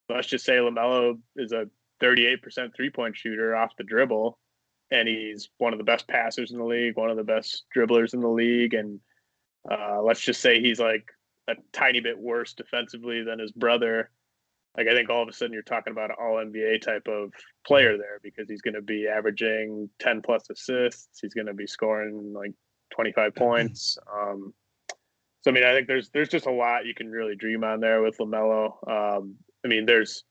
let's just say LaMelo is a 38% three point shooter off the dribble, and he's one of the best passers in the league, one of the best dribblers in the league. And uh, let's just say he's like a tiny bit worse defensively than his brother. Like, I think all of a sudden you're talking about an all NBA type of player there because he's going to be averaging 10 plus assists. He's going to be scoring like 25 points. Um, so, I mean, I think there's there's just a lot you can really dream on there with LaMelo. Um, I mean, there's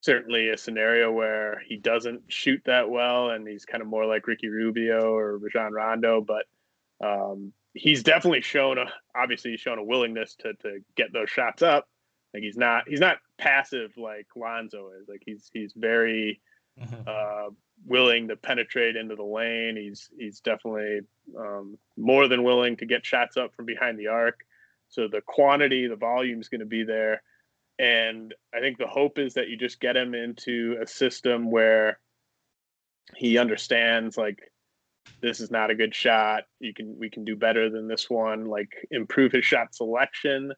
certainly a scenario where he doesn't shoot that well and he's kind of more like Ricky Rubio or Rajon Rondo, but um, he's definitely shown a obviously he's shown a willingness to to get those shots up. Like he's not he's not passive like Lonzo is. Like he's he's very mm-hmm. uh, willing to penetrate into the lane. He's he's definitely um, more than willing to get shots up from behind the arc. So the quantity, the volume is going to be there. And I think the hope is that you just get him into a system where he understands like this is not a good shot. You can we can do better than this one. Like improve his shot selection.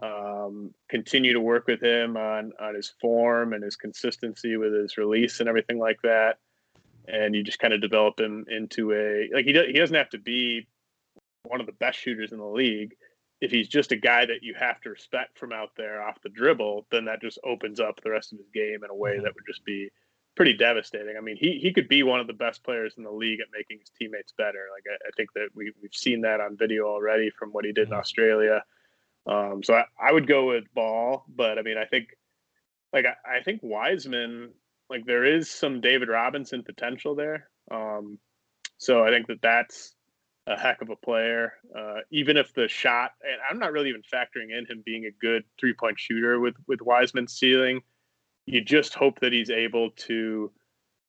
Um, continue to work with him on on his form and his consistency with his release and everything like that. And you just kind of develop him into a like he he doesn't have to be one of the best shooters in the league, if he's just a guy that you have to respect from out there off the dribble, then that just opens up the rest of his game in a way mm-hmm. that would just be pretty devastating. I mean, he he could be one of the best players in the league at making his teammates better. Like I, I think that we we've seen that on video already from what he did mm-hmm. in Australia. Um, so I, I would go with Ball, but I mean, I think like I, I think Wiseman, like there is some David Robinson potential there. Um, so I think that that's a heck of a player. Uh, even if the shot, and I'm not really even factoring in him being a good three point shooter with with Wiseman's ceiling. You just hope that he's able to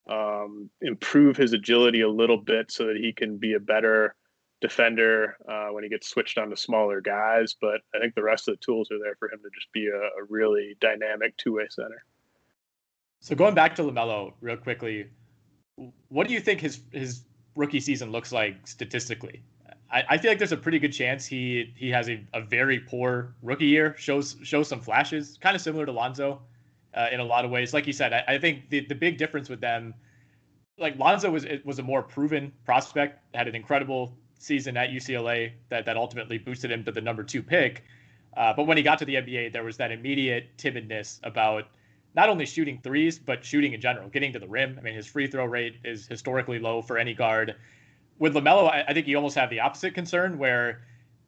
um, improve his agility a little bit so that he can be a better defender uh, when he gets switched on to smaller guys. But I think the rest of the tools are there for him to just be a, a really dynamic two way center. So going back to Lamelo real quickly, what do you think his his rookie season looks like statistically. I, I feel like there's a pretty good chance he he has a, a very poor rookie year. shows shows some flashes, kind of similar to Lonzo uh, in a lot of ways. Like you said, I, I think the the big difference with them, like Lonzo was was a more proven prospect, had an incredible season at UCLA that that ultimately boosted him to the number two pick. Uh, but when he got to the NBA, there was that immediate timidness about not only shooting threes, but shooting in general, getting to the rim. I mean, his free throw rate is historically low for any guard. With LaMelo, I, I think you almost have the opposite concern where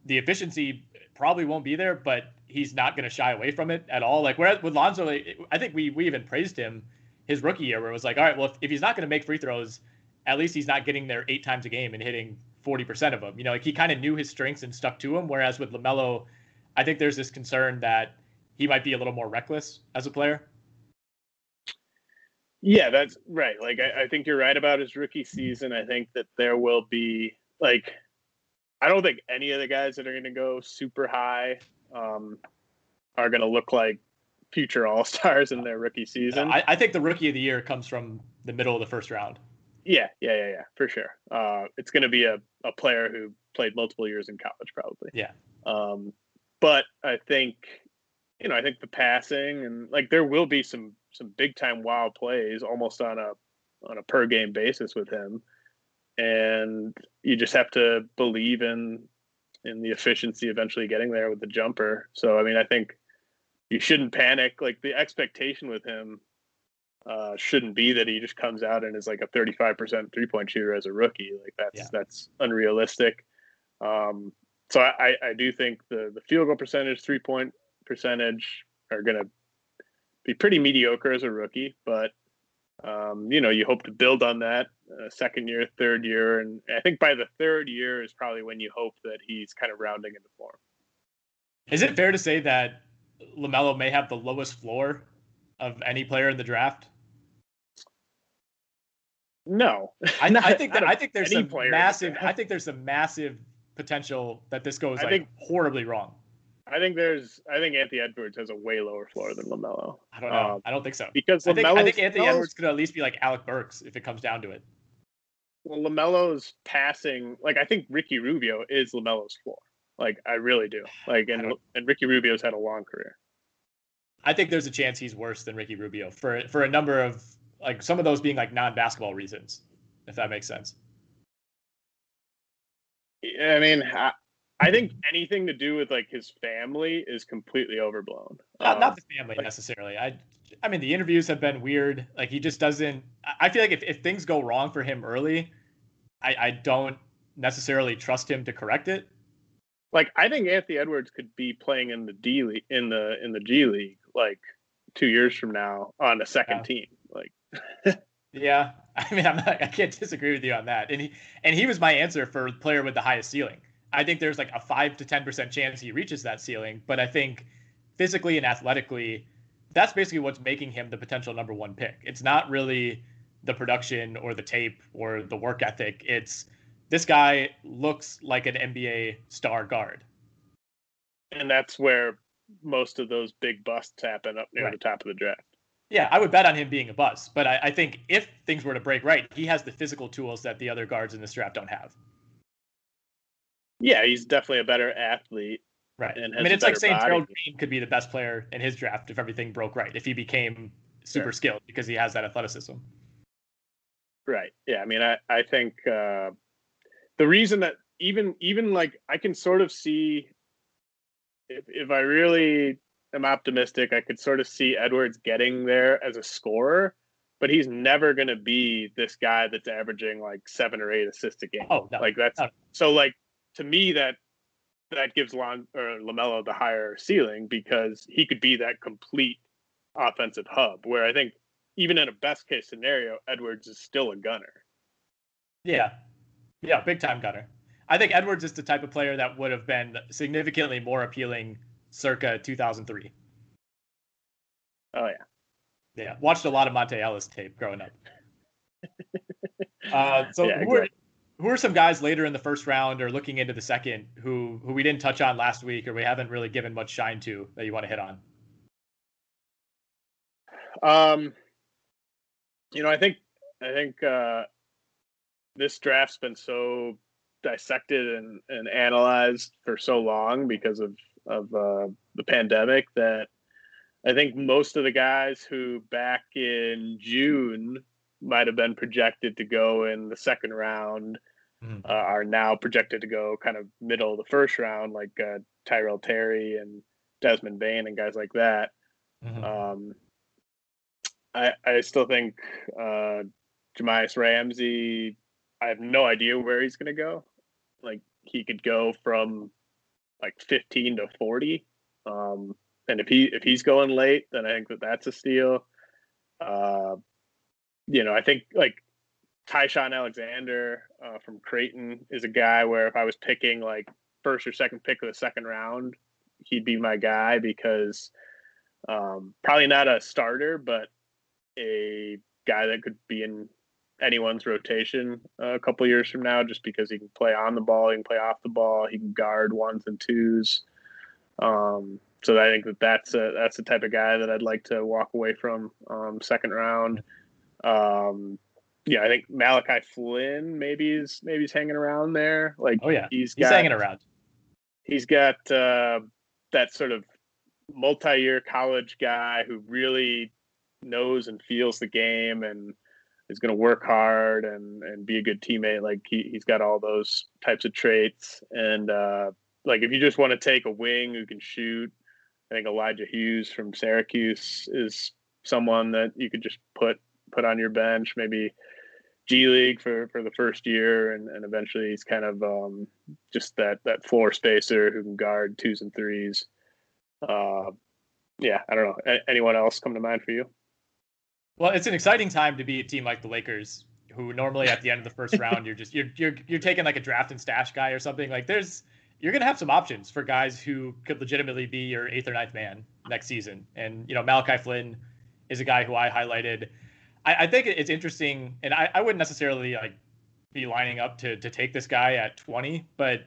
the efficiency probably won't be there, but he's not going to shy away from it at all. Like, whereas with Lonzo, I think we, we even praised him his rookie year where it was like, all right, well, if, if he's not going to make free throws, at least he's not getting there eight times a game and hitting 40% of them. You know, like he kind of knew his strengths and stuck to them. Whereas with LaMelo, I think there's this concern that he might be a little more reckless as a player. Yeah, that's right. Like I, I, think you're right about his rookie season. I think that there will be like I don't think any of the guys that are going to go super high um, are going to look like future all stars in their rookie season. I, I, think the rookie of the year comes from the middle of the first round. Yeah, yeah, yeah, yeah, for sure. Uh, it's going to be a, a player who played multiple years in college, probably. Yeah. Um, but I think, you know, I think the passing and like there will be some some big time wild plays almost on a on a per game basis with him. And you just have to believe in in the efficiency eventually getting there with the jumper. So i mean i think you shouldn't panic. Like the expectation with him uh, shouldn't be that he just comes out and is like a 35% three point shooter as a rookie. Like that's yeah. that's unrealistic. Um, so I, I do think the the field goal percentage three point percentage are going to be pretty mediocre as a rookie, but um, you know, you hope to build on that uh, second year, third year, and I think by the third year is probably when you hope that he's kind of rounding into form. Is it fair to say that LaMelo may have the lowest floor of any player in the draft? No, I, I think that I think there's a massive. I think there's a massive potential that this goes I like think, horribly wrong. I think there's. I think Anthony Edwards has a way lower floor than Lamelo. I don't know. Um, I don't think so. Because I think, I think Anthony Edwards could at least be like Alec Burks if it comes down to it. Well, Lamelo's passing. Like I think Ricky Rubio is Lamelo's floor. Like I really do. Like and and Ricky Rubio's had a long career. I think there's a chance he's worse than Ricky Rubio for for a number of like some of those being like non-basketball reasons, if that makes sense. I mean, I, I think anything to do with like his family is completely overblown. Not, um, not the family like, necessarily. I, I mean, the interviews have been weird. Like he just doesn't. I feel like if, if things go wrong for him early, I, I don't necessarily trust him to correct it. Like I think Anthony Edwards could be playing in the D league in the in the G League like two years from now on a second yeah. team. Like Yeah. I mean I'm not I can't disagree with you on that. And he and he was my answer for player with the highest ceiling. I think there's like a five to ten percent chance he reaches that ceiling, but I think physically and athletically, that's basically what's making him the potential number one pick. It's not really the production or the tape or the work ethic. It's this guy looks like an NBA star guard. And that's where most of those big busts happen up near right. the top of the draft. Yeah, I would bet on him being a bust, but I, I, think if things were to break right, he has the physical tools that the other guards in this draft don't have. Yeah, he's definitely a better athlete. Right. I mean, it's like saying Gerald Green could be the best player in his draft if everything broke right, if he became super sure. skilled because he has that athleticism. Right. Yeah. I mean, I, I think uh, the reason that even even like I can sort of see if if I really am optimistic, I could sort of see Edwards getting there as a scorer, but he's never going to be this guy that's averaging like seven or eight assists a game. Oh, no, like that's no. so like to me that that gives Lon or Lamelo the higher ceiling because he could be that complete offensive hub. Where I think even in a best case scenario, Edwards is still a gunner. Yeah, yeah, big time gunner. I think Edwards is the type of player that would have been significantly more appealing circa 2003. Oh yeah, yeah. Watched a lot of Monta Ellis tape growing up. uh, so yeah, are, who are some guys later in the first round or looking into the second who who we didn't touch on last week or we haven't really given much shine to that you want to hit on? Um, you know, I think I think uh, this draft's been so dissected and, and analyzed for so long because of of uh, the pandemic that I think most of the guys who back in June might have been projected to go in the second round mm-hmm. uh, are now projected to go kind of middle of the first round, like uh, Tyrell Terry and Desmond Bane and guys like that. Mm-hmm. Um, I I still think uh, Jahmi'us Ramsey. I have no idea where he's going to go. Like he could go from like 15 to 40. Um, and if he if he's going late, then I think that that's a steal. Uh, you know, I think like Ty-Shon Alexander uh, from Creighton is a guy where if I was picking like first or second pick of the second round, he'd be my guy because um, probably not a starter, but a guy that could be in anyone's rotation uh, a couple years from now, just because he can play on the ball, he can play off the ball, he can guard ones and twos. Um, so I think that that's a, that's the type of guy that I'd like to walk away from um, second round. Um, yeah, I think Malachi Flynn maybe is maybe he's hanging around there. Like, oh yeah, he's, got, he's hanging around. He's got uh, that sort of multi-year college guy who really knows and feels the game and is going to work hard and and be a good teammate. Like he he's got all those types of traits. And uh, like if you just want to take a wing who can shoot, I think Elijah Hughes from Syracuse is someone that you could just put put on your bench. Maybe G League for for the first year, and and eventually he's kind of um, just that that floor spacer who can guard twos and threes. Uh, yeah, I don't know. A- anyone else come to mind for you? Well, it's an exciting time to be a team like the Lakers, who normally at the end of the first round you're just you're you're you're taking like a draft and stash guy or something. Like there's you're gonna have some options for guys who could legitimately be your eighth or ninth man next season. And you know, Malachi Flynn is a guy who I highlighted. I, I think it's interesting, and I, I wouldn't necessarily like be lining up to to take this guy at 20, but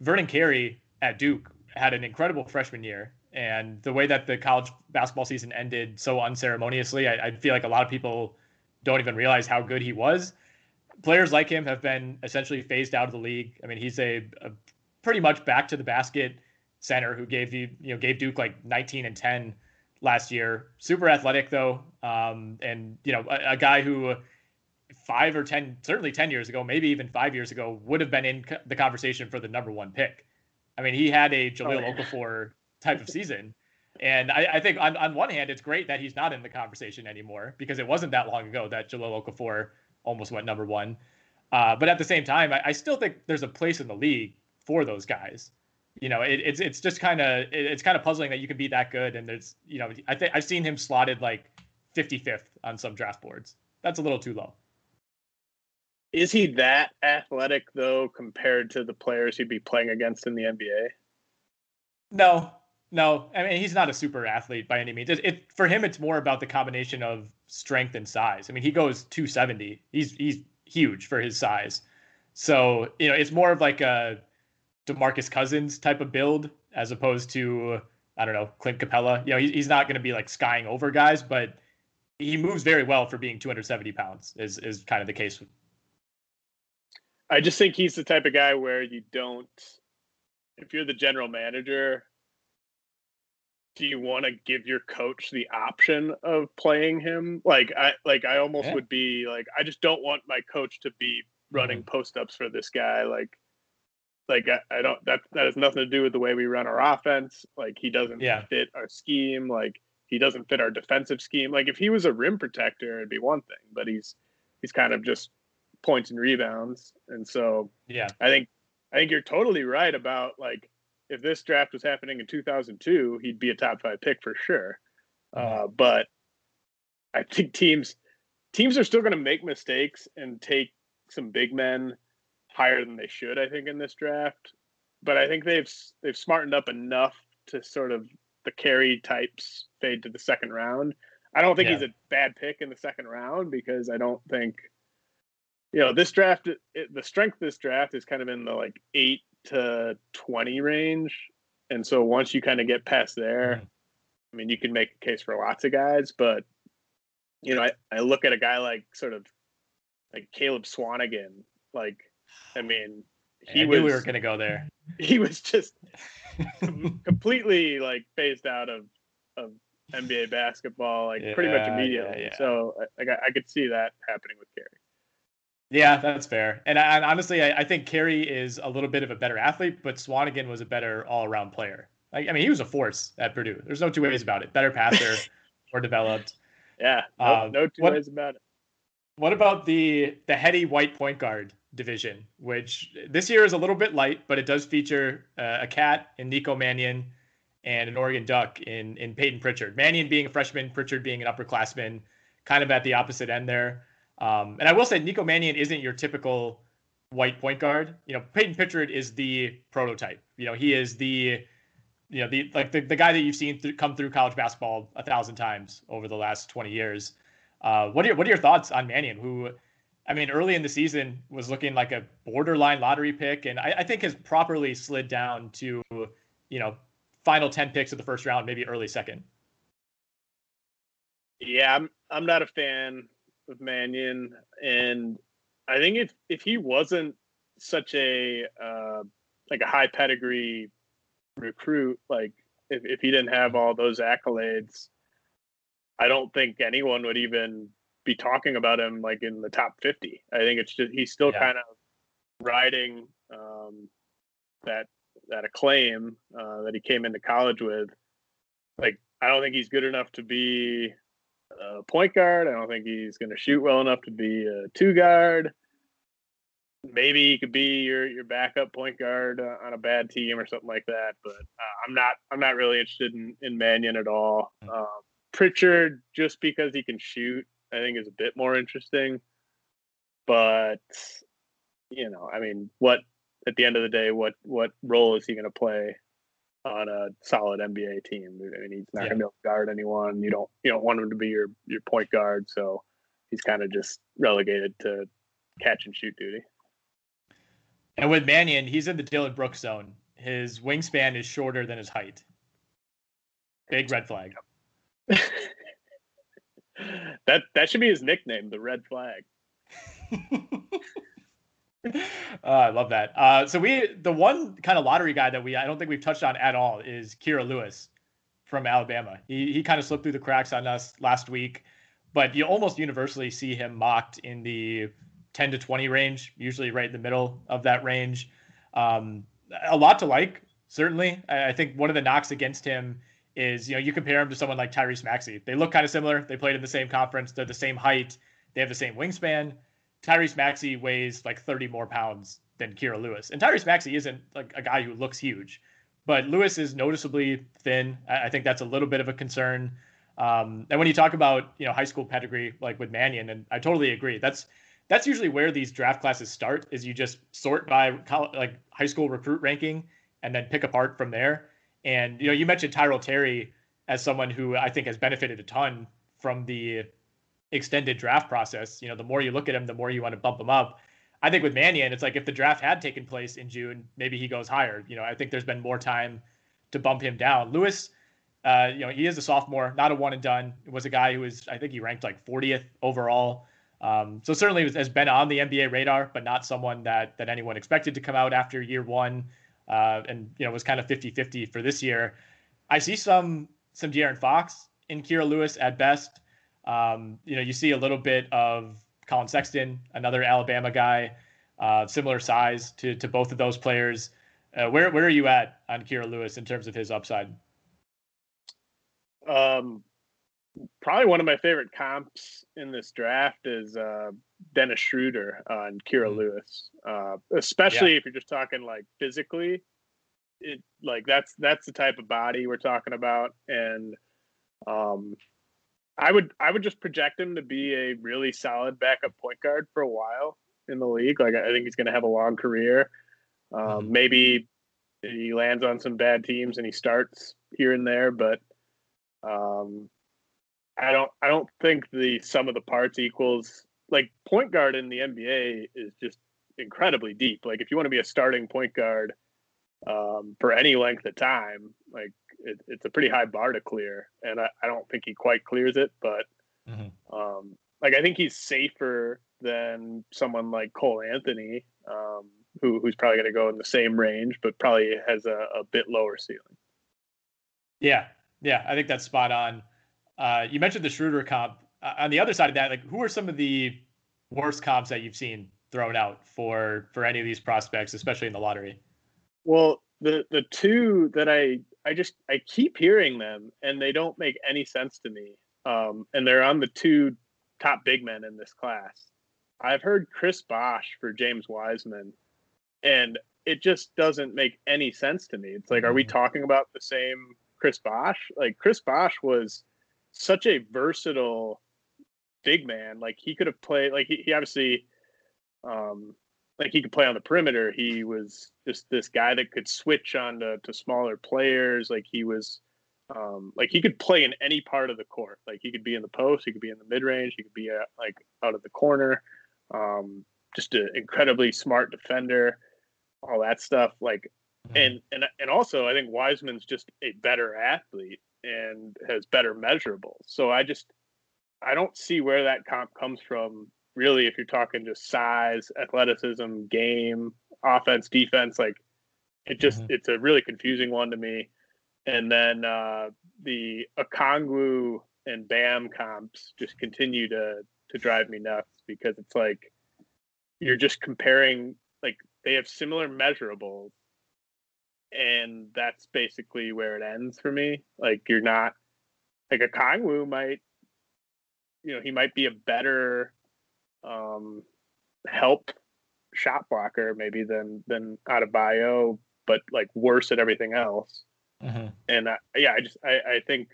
Vernon Carey at Duke had an incredible freshman year. And the way that the college basketball season ended so unceremoniously, I, I feel like a lot of people don't even realize how good he was. Players like him have been essentially phased out of the league. I mean, he's a, a pretty much back to the basket center who gave you you know gave Duke like 19 and 10 last year. Super athletic though, um, and you know a, a, guy who five or ten, certainly 10 years ago, maybe even five years ago, would have been in the conversation for the number one pick. I mean, he had a oh, yeah. Okafor type of season. And I, I, think on, on one hand, it's great that he's not in the conversation anymore because it wasn't that long ago that Jahlil Okafor almost went number one. Uh, but at the same time, I, I, still think there's a place in the league for those guys. You know, it, it's it's just kind of it, it's kind of puzzling that you can be that good. And there's you know, I think I've seen him slotted like 55th on some draft boards. That's a little too low. Is he that athletic though compared to the players he'd be playing against in the NBA? No, no. I mean, he's not a super athlete by any means. It, it, for him, it's more about the combination of strength and size. I mean, he goes 270. He's he's huge for his size. So you know, it's more of like a Demarcus Cousins type of build as opposed to I don't know Clint Capela. You know, he, he's not going to be like skying over guys, but he moves very well for being 270 pounds. Is is kind of the case I just think he's the type of guy where you don't, if you're the general manager, do you want to give your coach the option of playing him? Like I like I almost yeah. would be like I just don't want my coach to be running mm-hmm. post ups for this guy. Like like I, I, don't that that has nothing to do with the way we run our offense. Like he doesn't yeah. fit our scheme. Like he doesn't fit our defensive scheme. Like if he was a rim protector, it'd be one thing, but he's he's kind of just points and rebounds. And so yeah, I think I think you're totally right about like if this draft was happening in 2002, he'd be a top five pick for sure. Uh, but I think teams teams are still going to make mistakes and take some big men higher than they should. I think in this draft, but I think they've they've smartened up enough to sort of the Carey types fade to the second round. I don't think yeah. he's a bad pick in the second round because I don't think you know this draft it, the strength of this draft is kind of in the like 8 to 20 range and so once you kind of get past there mm-hmm. i mean you can make a case for lots of guys but you know i, I look at a guy like sort of like caleb swanigan like i mean he I was we were going to go there he was just completely like phased out of of nba basketball like yeah, pretty much immediately yeah, yeah. so like I, I could see that happening with Carey. Yeah, that's fair. And, I, and honestly, I, I, think Carey is a little bit of a better athlete, but Swanigan was a better all-around player. I, I mean, he was a force at Purdue. There's no two ways about it. Better passer, more developed. Yeah, no, um, no two what, ways about it. What about the the heady white point guard division, which this year is a little bit light, but it does feature uh, a cat in Nico Mannion and an Oregon Duck in in Payton Pritchard. Mannion being a freshman, Pritchard being an upperclassman, kind of at the opposite end there. Um, and I will say Nico Mannion isn't your typical white point guard. You know, Payton Pritchard is the prototype. You know, he is the you know the like the, the guy that you've seen th- come through college basketball a thousand times over the last 20 years. Uh, what are your, what are your thoughts on Mannion, who I mean, early in the season was looking like a borderline lottery pick, and I, I think has properly slid down to you know final 10 picks of the first round, maybe early second. Yeah, I'm I'm not a fan of Mannion, and I think if if he wasn't such a uh, like a high pedigree recruit, like if if he didn't have all those accolades, I don't think anyone would even be talking about him like in the top 50. I think it's just he's still yeah. kind of riding um, that that acclaim uh, that he came into college with. Like I don't think he's good enough to be a point guard. I don't think he's going to shoot well enough to be a two guard. Maybe he could be your your backup point guard uh, on a bad team or something like that. But uh, I'm not I'm not really interested in in Mannion at all. Um, Pritchard just because he can shoot I think is a bit more interesting. But you know, I mean, what at the end of the day, what what role is he going to play on a solid NBA team? I mean, he's not Yeah. going to be able to guard anyone. You don't you don't want him to be your your point guard, so he's kind of just relegated to catch and shoot duty. And with Mannion, he's in the Dillon Brooks zone. His wingspan is shorter than his height. Big red flag. that that should be his nickname, the red flag. Uh, I love that. Uh, so we, the one kind of lottery guy that we, I don't think we've touched on at all is Kira Lewis from Alabama. He he kind of slipped through the cracks on us last week, but you almost universally see him mocked in the 10 to 20 range, usually right in the middle of that range. Um, a lot to like, certainly. I, I think one of the knocks against him is, you know, you compare him to someone like Tyrese Maxey. They look kind of similar. They played in the same conference. They're the same height. They have the same wingspan. Tyrese Maxey weighs like 30 more pounds than Kira Lewis. And Tyrese Maxey isn't like a guy who looks huge, but Lewis is noticeably thin. I, think that's a little bit of a concern. Um, and when you talk about, you know, high school pedigree, like with Mannion, and I totally agree. That's that's usually where these draft classes start is you just sort by col- like high school recruit ranking and then pick apart from there. And, you know, you mentioned Tyrell Terry as someone who I think has benefited a ton from the extended draft process. You know, the more you look at him, the more you want to bump him up. I think with Mannion, it's like if the draft had taken place in June, maybe he goes higher. You know, I think there's been more time to bump him down. Lewis, uh, you know, he is a sophomore, not a one and done. It was a guy who was, I think he ranked like 40th overall. Um, so certainly has been on the NBA radar, but not someone that that anyone expected to come out after year one. Uh, and you know was kind of 50-50 for this year. I see some some De'Aaron Fox in Kira Lewis at best. Um, you know, you see a little bit of Collin Sexton, another Alabama guy, uh, similar size to to both of those players. Uh, where where are you at on Kira Lewis in terms of his upside? Um, probably one of my favorite comps in this draft is uh, Dennis Schroeder on Kira Mm. Lewis, uh, especially if you're just talking like physically. It like that's that's the type of body we're talking about, and um, I would I would just project him to be a really solid backup point guard for a while in the league. Like I think he's going to have a long career. Um, Maybe he lands on some bad teams and he starts here and there, but um, I don't I don't think the sum of the parts equals like point guard in the NBA is just incredibly deep. Like if you want to be a starting point guard um, for any length of time, like it, it's a pretty high bar to clear, and I, I don't think he quite clears it. But um, like I think he's safer than someone like Cole Anthony, um, who who's probably going to go in the same range, but probably has a, a bit lower ceiling. Yeah, yeah, I think that's spot on. Uh, you mentioned the Schroeder comp. Uh, on the other side of that, like who are some of the worst comps that you've seen thrown out for for any of these prospects, especially in the lottery? Well, the the two that I I just I keep hearing them and they don't make any sense to me. Um, and they're on the two top big men in this class. I've heard Chris Bosh for James Wiseman, and it just doesn't make any sense to me. It's like, are we talking about the same Chris Bosh? Like Chris Bosh was such a versatile big man. Like he could have played. Like he, he obviously, um, like he could play on the perimeter. He was just this guy that could switch on to, to smaller players. Like he was, um, like he could play in any part of the court. Like he could be in the post, he could be in the mid range, he could be uh, like out of the corner. Um, just an incredibly smart defender, all that stuff. Like, and and and also I think Wiseman's just a better athlete and has better measurables. So I just I don't see where that comp comes from really if you're talking just size, athleticism, game, offense, defense, like it just it's a really confusing one to me. And then uh the Okongwu and Bam comps just continue to to drive me nuts because it's like you're just comparing like they have similar measurables and that's basically where it ends for me. Like you're not like Okongwu might you know, he might be a better um help shot blocker maybe than than Adebayo, but like worse at everything else. And uh, yeah, I just I, I think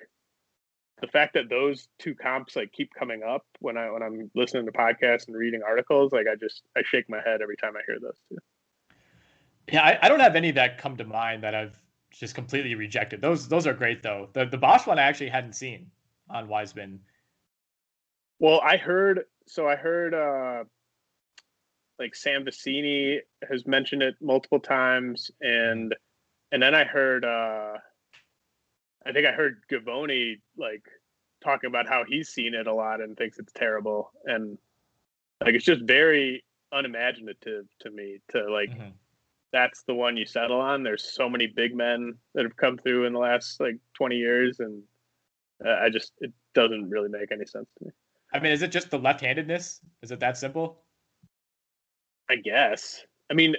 the fact that those two comps like keep coming up when I when I'm listening to podcasts and reading articles, like I just I shake my head every time I hear those two. Yeah, I, I don't have any that come to mind that I've just completely rejected. Those those are great though. The the Bosh one I actually hadn't seen on Wiseman. Well, I heard so I heard uh like Sam Vecenie has mentioned it multiple times and and then I heard uh I think I heard Givony like talking about how he's seen it a lot and thinks it's terrible and like it's just very unimaginative to me to like mm-hmm. that's the one you settle on there's so many big men that have come through in the last like 20 years and uh, I just it doesn't really make any sense to me. I mean, is it just the left-handedness? Is it that simple? I guess. I mean,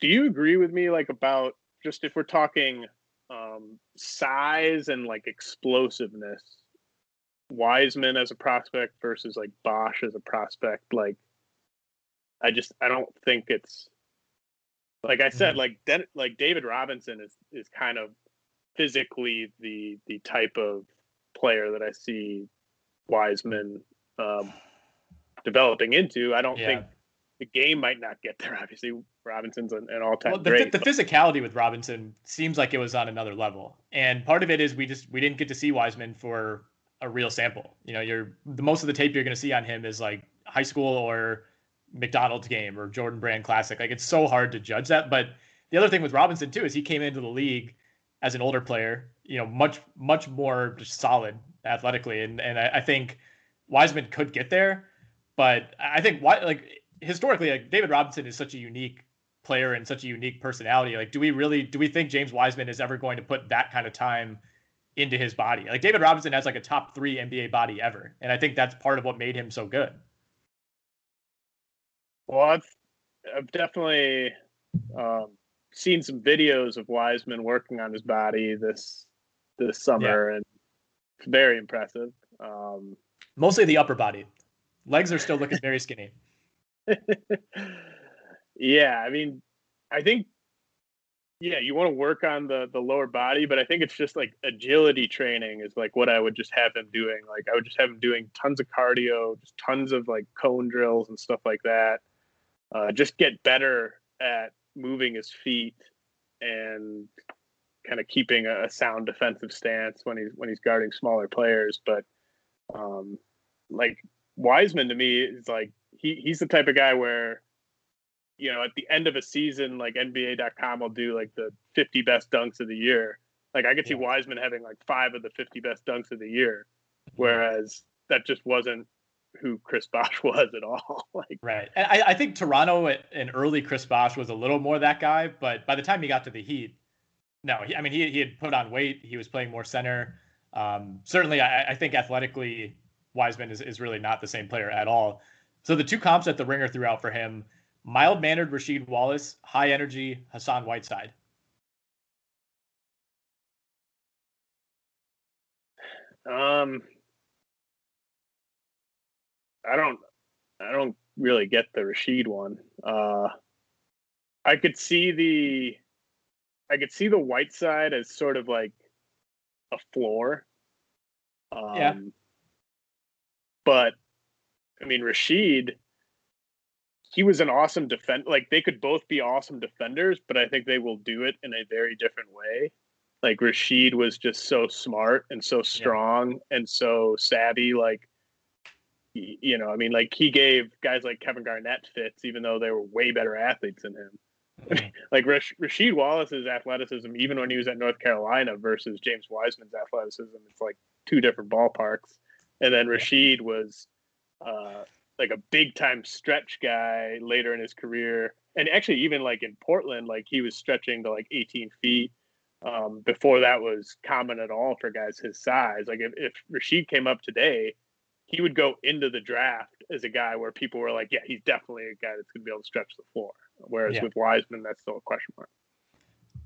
do you agree with me like about just if we're talking um, size and like explosiveness, Wiseman as a prospect versus like Bosh as a prospect, like I just I don't think it's like I said, mm-hmm. like De- like David Robinson is is kind of physically the the type of player that I see Wiseman um, developing into. I don't yeah. think the game might not get there. Obviously, Robinson's an, an all-time well, the, great. The physicality with Robinson seems like it was on another level, and part of it is we just we didn't get to see Wiseman for a real sample. You know, you're the most of the tape you're going to see on him is like high school or McDonald's game or Jordan Brand Classic. Like it's so hard to judge that. But the other thing with Robinson too is he came into the league as an older player. You know, much much more just solid athletically, and and I, I think Wiseman could get there, but I think why like historically like David Robinson is such a unique player and such a unique personality. Like, do we really do we think James Wiseman is ever going to put that kind of time into his body? Like David Robinson has like a top three NBA body ever, and I think that's part of what made him so good. Well, I've, I've definitely um, seen some videos of Wiseman working on his body this this summer, yeah. and it's very impressive. Um, Mostly the upper body. Legs are still looking very skinny. yeah, I mean, I think yeah, you want to work on the the lower body, but I think it's just like agility training is like what I would just have him doing. Like I would just have him doing tons of cardio, just tons of like cone drills and stuff like that. Uh, just get better at moving his feet and kind of keeping a, a sound defensive stance when he's when he's guarding smaller players. But um, like Wiseman to me is like he he's the type of guy where you know at the end of a season like NBA.com will do like the 50 best dunks of the year. Like I could see Wiseman having like five of the 50 best dunks of the year, whereas that just wasn't who Chris Bosh was at all. like right, and I, I think Toronto and early Chris Bosh was a little more that guy, but by the time he got to the Heat, no, he, I mean he he had put on weight. He was playing more center. Um, certainly, I, I think athletically Wiseman is, is really not the same player at all. So the two comps that the ringer threw out for him mild mannered Rasheed Wallace, high energy Hassan Whiteside. Um, I don't, I don't really get the Rasheed one. Uh, I could see the, I could see the Whiteside as sort of like a floor. Um, yeah. But I mean, Rasheed, he was an awesome defend. Like they could both be awesome defenders, but I think they will do it in a very different way. Like Rasheed was just so smart and so strong yeah. and so savvy. Like, you know, I mean, like he gave guys like Kevin Garnett fits, even though they were way better athletes than him. Like Rash- Rasheed Wallace's athleticism, even when he was at North Carolina versus James Wiseman's athleticism, it's like two different ballparks and then Rasheed was uh, like a big time stretch guy later in his career, and actually even like in Portland, like he was stretching to like 18 feet. Um, before that was common at all for guys his size. Like if, if Rasheed came up today, he would go into the draft as a guy where people were like, yeah, he's definitely a guy that's going to be able to stretch the floor. Whereas yeah. with Wiseman, that's still a question mark.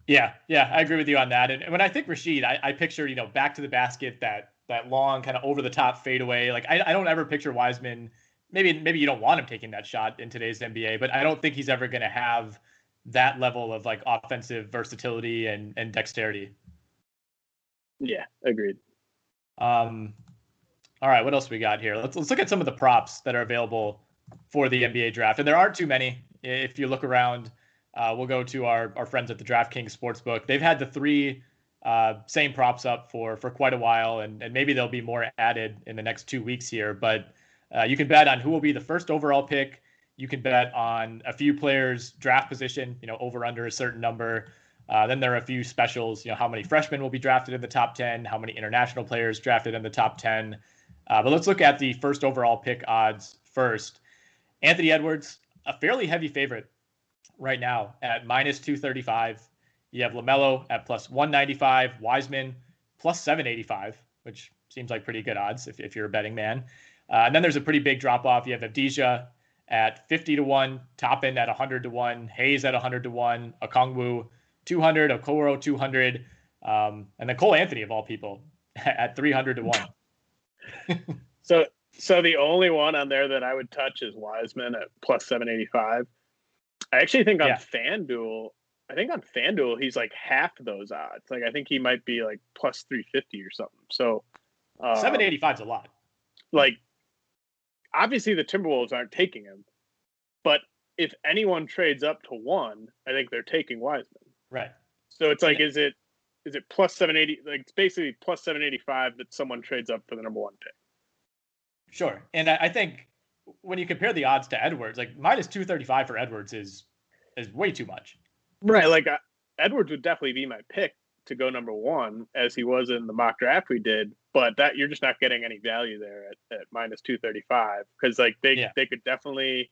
Yeah, yeah, I agree with you on that. And when I think Rasheed, I, I picture you know back to the basket that that long kind of over the top fadeaway. Like I, I don't ever picture Wiseman. Maybe maybe you don't want him taking that shot in today's NBA, but I don't think he's ever going to have that level of like offensive versatility and and dexterity. Yeah, agreed. Um, all right, what else we got here? Let's let's look at some of the props that are available for the NBA draft, and there aren't too many. If you look around, uh, we'll go to our our friends at the DraftKings Sportsbook. They've had the three uh, same props up for for quite a while, and and maybe there'll be more added in the next two weeks here. But uh, you can bet on who will be the first overall pick. You can bet on a few players' draft position, you know, over under a certain number. Uh, then there are a few specials, you know, how many freshmen will be drafted in the top 10, how many international players drafted in the top 10. Uh, but let's look at the first overall pick odds first. Anthony Edwards, a fairly heavy favorite right now at minus 235. You have LaMelo at plus 195, Wiseman plus 785, which seems like pretty good odds if, if you're a betting man. Uh, and then there's a pretty big drop off. You have Avdija at 50 to 1, Toppin at 100 to 1, Hayes at 100 to 1, Okongwu 200, Okoro 200, um, and then Cole Anthony, of all people, at 300 to 1 so so the only one on there that I would touch is Wiseman at plus 785. I actually think on yeah. FanDuel, I think on FanDuel he's like half those odds. Like I think he might be like plus 350 or something. So um, 785 is a lot. Like obviously the Timberwolves aren't taking him, but if anyone trades up to one, I think they're taking Wiseman. Right. So it's like, yeah. is it is it plus 780 like it's basically plus 785 that someone trades up for the number one pick sure and i think when you compare the odds to edwards like minus 235 for edwards is is way too much right like uh, edwards would definitely be my pick to go number one as he was in the mock draft we did but that you're just not getting any value there at, at minus 235 because like they yeah. they could definitely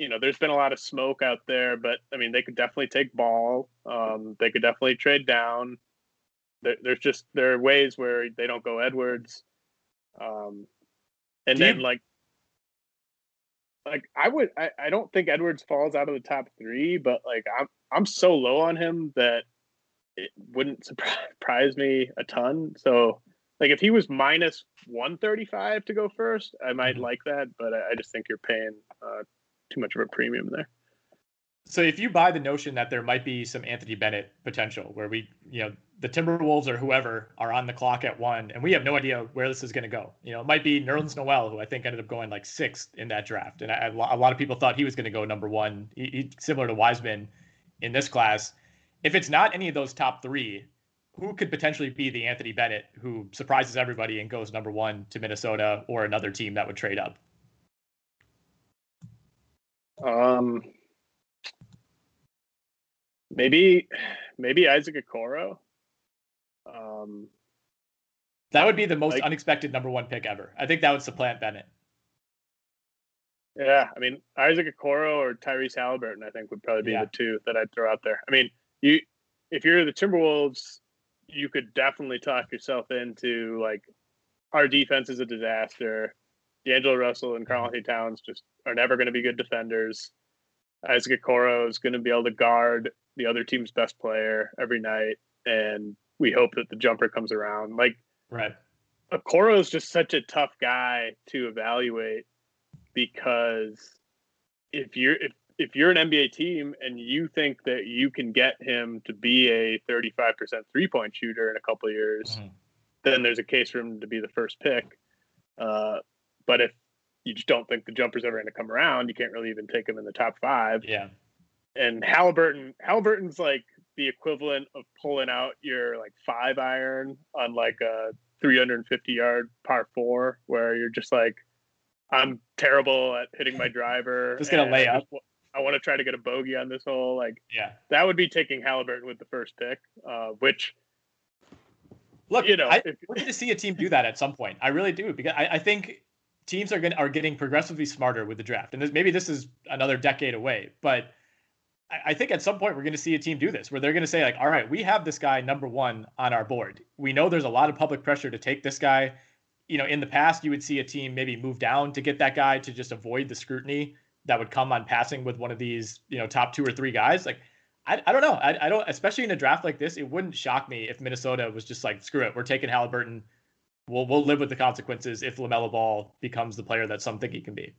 you know, there's been a lot of smoke out there, but I mean, they could definitely take ball. Um, they could definitely trade down. There, there's just there are ways where they don't go Edwards, um, and Do then you... like, like I would, I, I don't think Edwards falls out of the top three, but like I'm I'm so low on him that it wouldn't surprise me a ton. So like if he was minus 135 to go first, I might mm-hmm. like that, but I, I, just think you're paying uh, too much of a premium there. So if you buy the notion that there might be some Anthony Bennett potential, where we, you know, the Timberwolves or whoever are on the clock at one, and we have no idea where this is going to go. You know, it might be Nerlens Noel, who I think ended up going like sixth in that draft, and I, a lot of people thought he was going to go number one. He, he, similar to Wiseman in this class. If it's not any of those top three, who could potentially be the Anthony Bennett who surprises everybody and goes number one to Minnesota or another team that would trade up? Um, maybe, maybe Isaac Okoro. Um, that would be the most like, unexpected number one pick ever. I think that would supplant Bennett. Yeah, I mean Isaac Okoro or Tyrese Halliburton, I think would probably be yeah. the two that I'd throw out there. I mean, you if you're the Timberwolves, you could definitely talk yourself into like our defense is a disaster. D'Angelo Russell and Karl Anthony Towns just are never going to be good defenders. Isaac Okoro is going to be able to guard the other team's best player every night, and we hope that the jumper comes around. Like, right. Okoro is just such a tough guy to evaluate because if you're if if you're an NBA team and you think that you can get him to be a 35% three point shooter in a couple years, mm-hmm. then there's a case for him to be the first pick. Uh, but if you just don't think the jumper's ever going to come around, you can't really even take him in the top five. Yeah. And Halliburton, Halliburton's like the equivalent of pulling out your like five iron on like a 350 yard par four, where you're just like, I'm terrible at hitting my driver. just gonna lay up. I want to try to get a bogey on this hole. Like, yeah, that would be taking Halliburton with the first pick, uh, which look, you know, I, if, we're going to see a team do that at some point. I really do because I, I think teams are going are getting progressively smarter with the draft, and this, maybe this is another decade away, but I, I think at some point we're going to see a team do this where they're going to say like, all right, we have this guy number one on our board. We know there's a lot of public pressure to take this guy. You know, in the past, you would see a team maybe move down to get that guy to just avoid the scrutiny that would come on passing with one of these, you know, top two or three guys. Like, I, I don't know. I, I don't, especially in a draft like this, it wouldn't shock me if Minnesota was just like, screw it, we're taking Halliburton we'll we'll live with the consequences if LaMelo Ball becomes the player that some think he can be.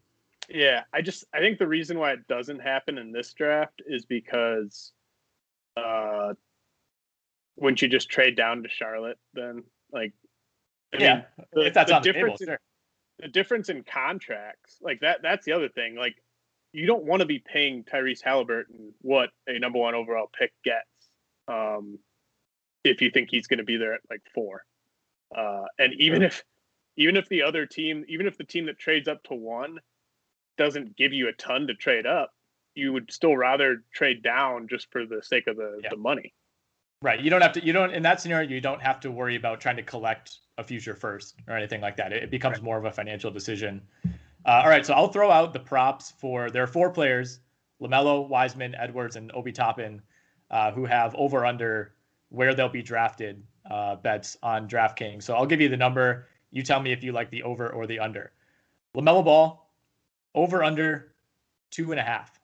Yeah, I just I think the reason why it doesn't happen in this draft is because uh wouldn't you just trade down to Charlotte then? Like I yeah, mean, the, if that's the on the table, difference in- sure. the difference in contracts, like that, that's the other thing. Like, you don't want to be paying Tyrese Halliburton what a number one overall pick gets, um, if you think he's going to be there at like four. Uh, and even if, even if the other team, even if the team that trades up to one doesn't give you a ton to trade up, you would still rather trade down just for the sake of the, the money. Right. You don't have to. You don't in that scenario. You don't have to worry about trying to collect a future first or anything like that. It, it becomes more of a financial decision. Uh, all right. So I'll throw out the props for there are four players: LaMelo, Wiseman, Edwards, and Obi Toppin, uh, who have over under where they'll be drafted uh, bets on DraftKings. So I'll give you the number. You tell me if you like the over or the under. LaMelo Ball, over under two and a half.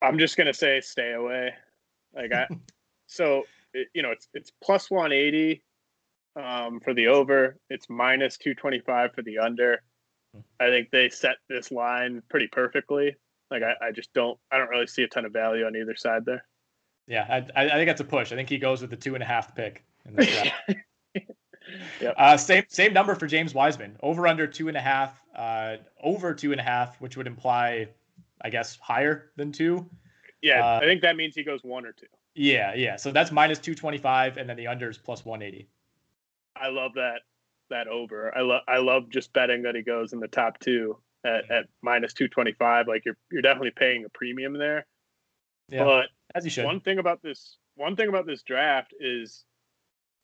I'm just gonna say stay away. Like I, so it, you know it's it's plus 180 um, for the over. It's minus 225 for the under. I think they set this line pretty perfectly. Like I, I just don't I don't really see a ton of value on either side there. Yeah, I, I think that's a push. I think he goes with the two and a half pick. In this draft. Yep. Uh, same same number for James Wiseman. Over under two and a half. Uh, over two and a half, which would imply, I guess, higher than two. Yeah, Uh, I think that means he goes one or two. Yeah, yeah. So that's minus two twenty five, and then the under is plus one eighty. I love that that over. I love I love just betting that he goes in the top two at, at minus 225. Like you're you're definitely paying a premium there. Yeah, But as you should. one thing about this one thing about this draft is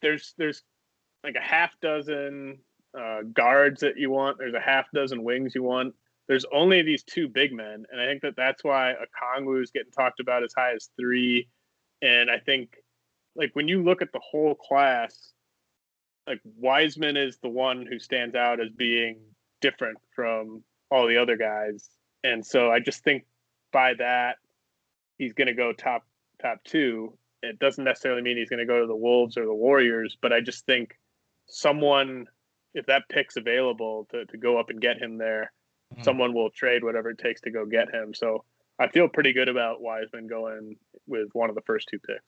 there's there's like a half dozen uh, guards that you want. There's a half dozen wings you want. There's only these two big men, and I think that that's why a Kongwu is getting talked about as high as three. And I think like when you look at the whole class, like Wiseman is the one who stands out as being different from all the other guys. And so I just think by that he's going to go top top 2. It doesn't necessarily mean he's going to go to the Wolves or the Warriors, but I just think someone if that pick's available to to go up and get him there, someone will trade whatever it takes to go get him. So I feel pretty good about Wiseman going with one of the first two picks.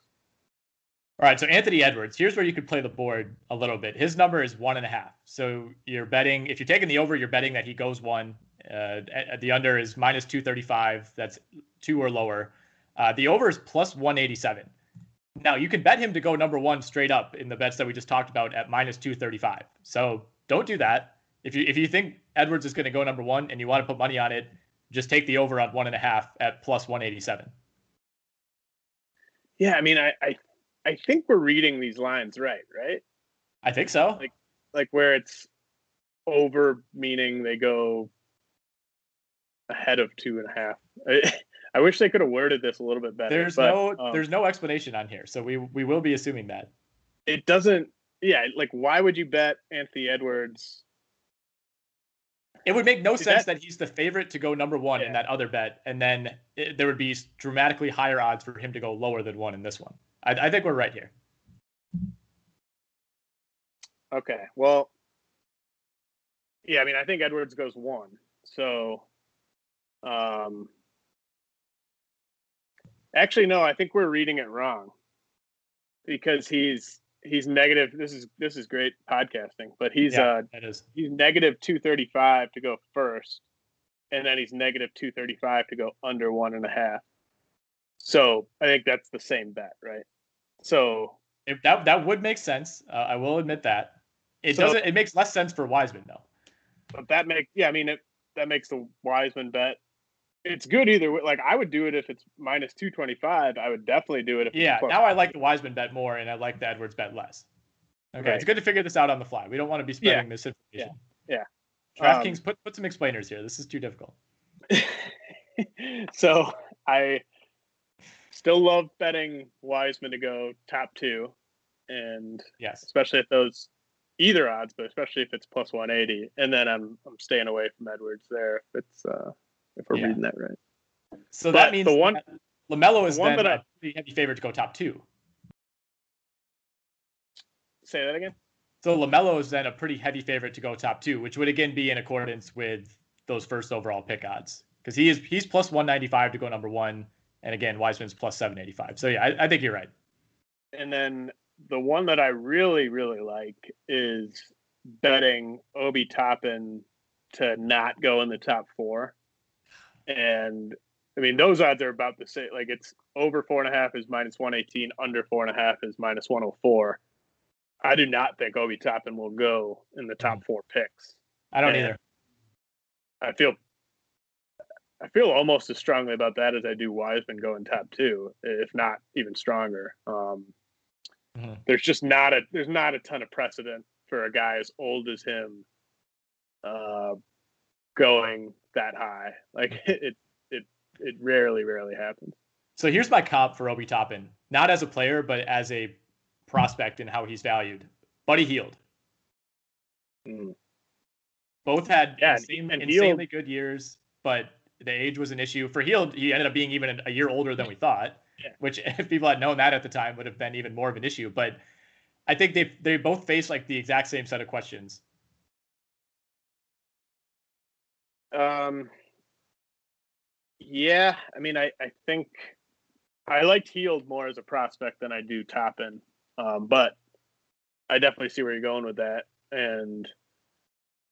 All right, so Anthony Edwards. Here's where you could play the board a little bit. His number is one and a half. So you're betting if you're taking the over, you're betting that he goes one. Uh, at, at the under is minus two thirty five. That's two or lower. Uh, the over is plus one eighty seven. Now you can bet him to go number one straight up in the bets that we just talked about at minus two thirty five. So don't do that. If you if you think Edwards is going to go number one and you want to put money on it, just take the over on one and a half at plus one eighty seven. Yeah, I mean, I, I I think we're reading these lines right, right? I think so. Like like where it's over meaning they go ahead of two and a half. I, wish they could have worded this a little bit better. There's but, no um, there's no explanation on here, so we we will be assuming that. it doesn't yeah, like why would you bet Anthony Edwards? It would make no Is sense that- that, he's the favorite to go number one in that other bet, and then it, there would be dramatically higher odds for him to go lower than one in this one. I, I think we're right here. Okay. Well yeah, I mean I think Edwards goes one. So um actually no, I think we're reading it wrong. Because he's he's negative this is this is great podcasting, but he's yeah, uh that is. he's negative 235 to go first and then he's negative 235 to go under one and a half so i think that's the same bet right so If that that would make sense. Uh, I will admit that. It So- doesn't. It makes less sense for Wiseman though. but that makes yeah i mean it, that makes the wiseman bet it's good either way like i would do it if it's minus 225 i would definitely do it if Yeah. Now I like the Wiseman bet more, and I like the Edwards bet less. Okay, Right. it's good to figure this out on the fly. We don't want to be spreading this information. yeah DraftKings, Um, put put some explainers here. This is too difficult. so I still love betting Wiseman to go top two, and Yes. especially if those either odds, but especially if it's plus one eighty, and then I'm I'm staying away from Edwards there. It's uh, if we're Yeah. reading that right. So But that means the one- that LaMelo is the one then that I- a pretty heavy favorite to go top two. Say that again. So LaMelo is then a pretty heavy favorite to go top two, which would again be in accordance with those first overall pick odds because he is he's plus one ninety five to go number one, and again Wiseman's plus seven eighty five. So yeah, I, I think you're right. And then the one that I really really like is betting Obi Toppin to not go in the top four, and I mean those odds are about the same. Like it's over four and a half is minus one eighteen, under four and a half is minus one hundred four. I do not think Obi Toppin will go in the top four picks. I don't And either. I feel I feel almost as strongly about that as I do Wiseman going top two, if not even stronger. Um, Mhm. There's just not a there's not a ton of precedent for a guy as old as him uh, going that high. Like it it it rarely rarely happens. So here's my comp for Obi Toppin, not as a player, but as a prospect and how he's valued. Buddy Hield. Mm. Both had Yeah, insane, insanely good years, but the age was an issue. For Hield, he ended up being even a year older than we thought, Yeah. which if people had known that at the time would have been even more of an issue. But I think they they both face like the exact same set of questions. Um, yeah, I mean, I, I think I liked Hield more as a prospect than I do Toppin, um, but I definitely see where you're going with that. And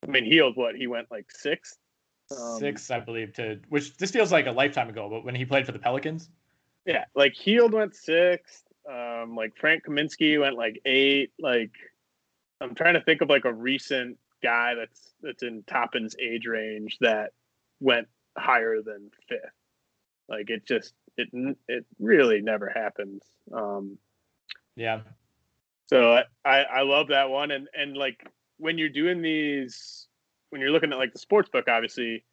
I mean, Hield, what he went like sixth, Um, Six, I believe, to which this feels like a lifetime ago, but when he played for the Pelicans. Yeah, like Hield went sixth. Um, like Frank Kaminsky went like eight. Like I'm trying to think of like a recent guy that's that's in Toppin's age range that went higher than fifth. Like it just it it really never happens. Um, Yeah. so I, I I love that one, and and like when you're doing these, when you're looking at like the sports book, obviously,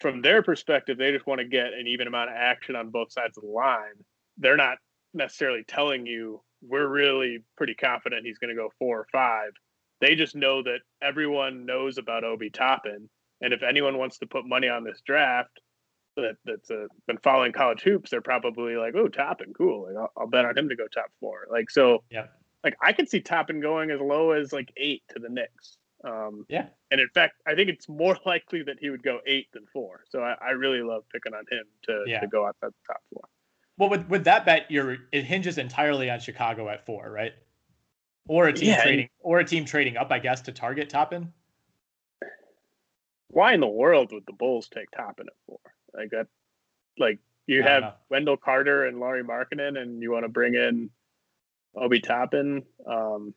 from their perspective, they just want to get an even amount of action on both sides of the line. They're not necessarily telling you we're really pretty confident he's going to go four or five. They just know that everyone knows about Obi Toppin, and if anyone wants to put money on this draft that that's uh, been following college hoops, they're probably like, "Oh, Toppin, cool! Like, I'll, I'll bet on him to go top four. Like so, Yeah. like I could see Toppin going as low as like eight to the Knicks. Um, Yeah. and in fact, I think it's more likely that he would go eight than four. So I, I really love picking on him to, Yeah. to go outside the top four. Well, with with that bet, you're it hinges entirely on Chicago at four, right? Or a team Yeah, and- trading, or a team trading up, I guess, to target Toppin. Why in the world would the Bulls take Toppin at four? Like that, like you have know. Wendell Carter and Lauri Markkanen, and you want to bring in Obi Toppin. Um,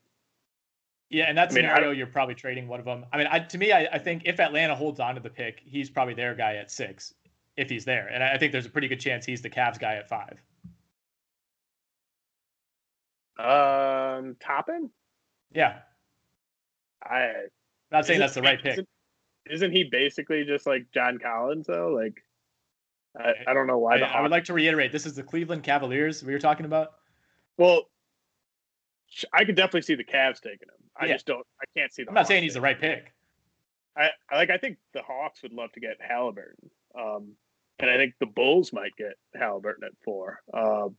Yeah, in that I mean, scenario, you're probably trading one of them. I mean, I, to me, I, I think if Atlanta holds on to the pick, he's probably their guy at six, if he's there, and I, I think there's a pretty good chance he's the Cavs guy at five. Um, Toppin, Yeah, I I'm not saying that's the right pick. Isn't, isn't he basically just like John Collins though? Like, I, I don't know why I, I would like to reiterate, this is the Cleveland Cavaliers we were talking about. Well, I could definitely see the Cavs taking him. I Yeah. just don't. I can't see. The I'm not Hawks saying he's the right pick. I I- like. I think the Hawks would love to get Halliburton, um, and I think the Bulls might get Halliburton at four. Um,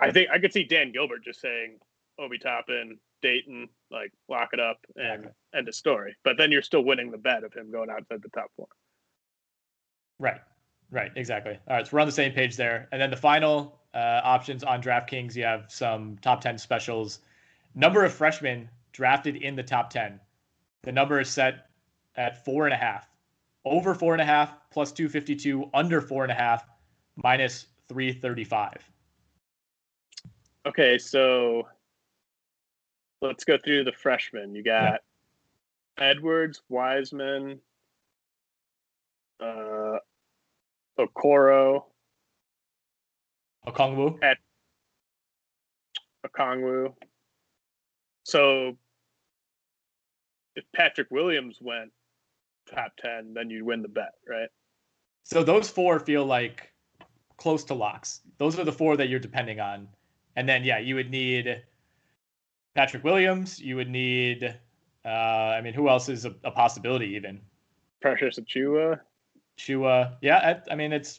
I think I could see Dan Gilbert just saying Obi Toppin, Dayton, like lock it up and Okay. end of story. But then you're still winning the bet of him going outside the top four. Right. Right. Exactly. All right. So we're on the same page there. And then the final uh, options on DraftKings, you have some top 10 specials. Number of freshmen drafted in the top 10. The number is set at four and a half. Over four and a half plus 252, under four and a half minus 335. Okay, so let's go through the freshmen. You got Edwards, Wiseman, uh, Okoro, Okongwu. at Okongwu. So if Patrick Williams went top 10, then you'd win the bet, right? So those four feel like close to locks. Those are the four that you're depending on. And then, yeah, you would need Patrick Williams. You would need, uh, I mean, who else is a, a possibility even? Precious Achiuwa. Chua. Yeah, I, I mean, it's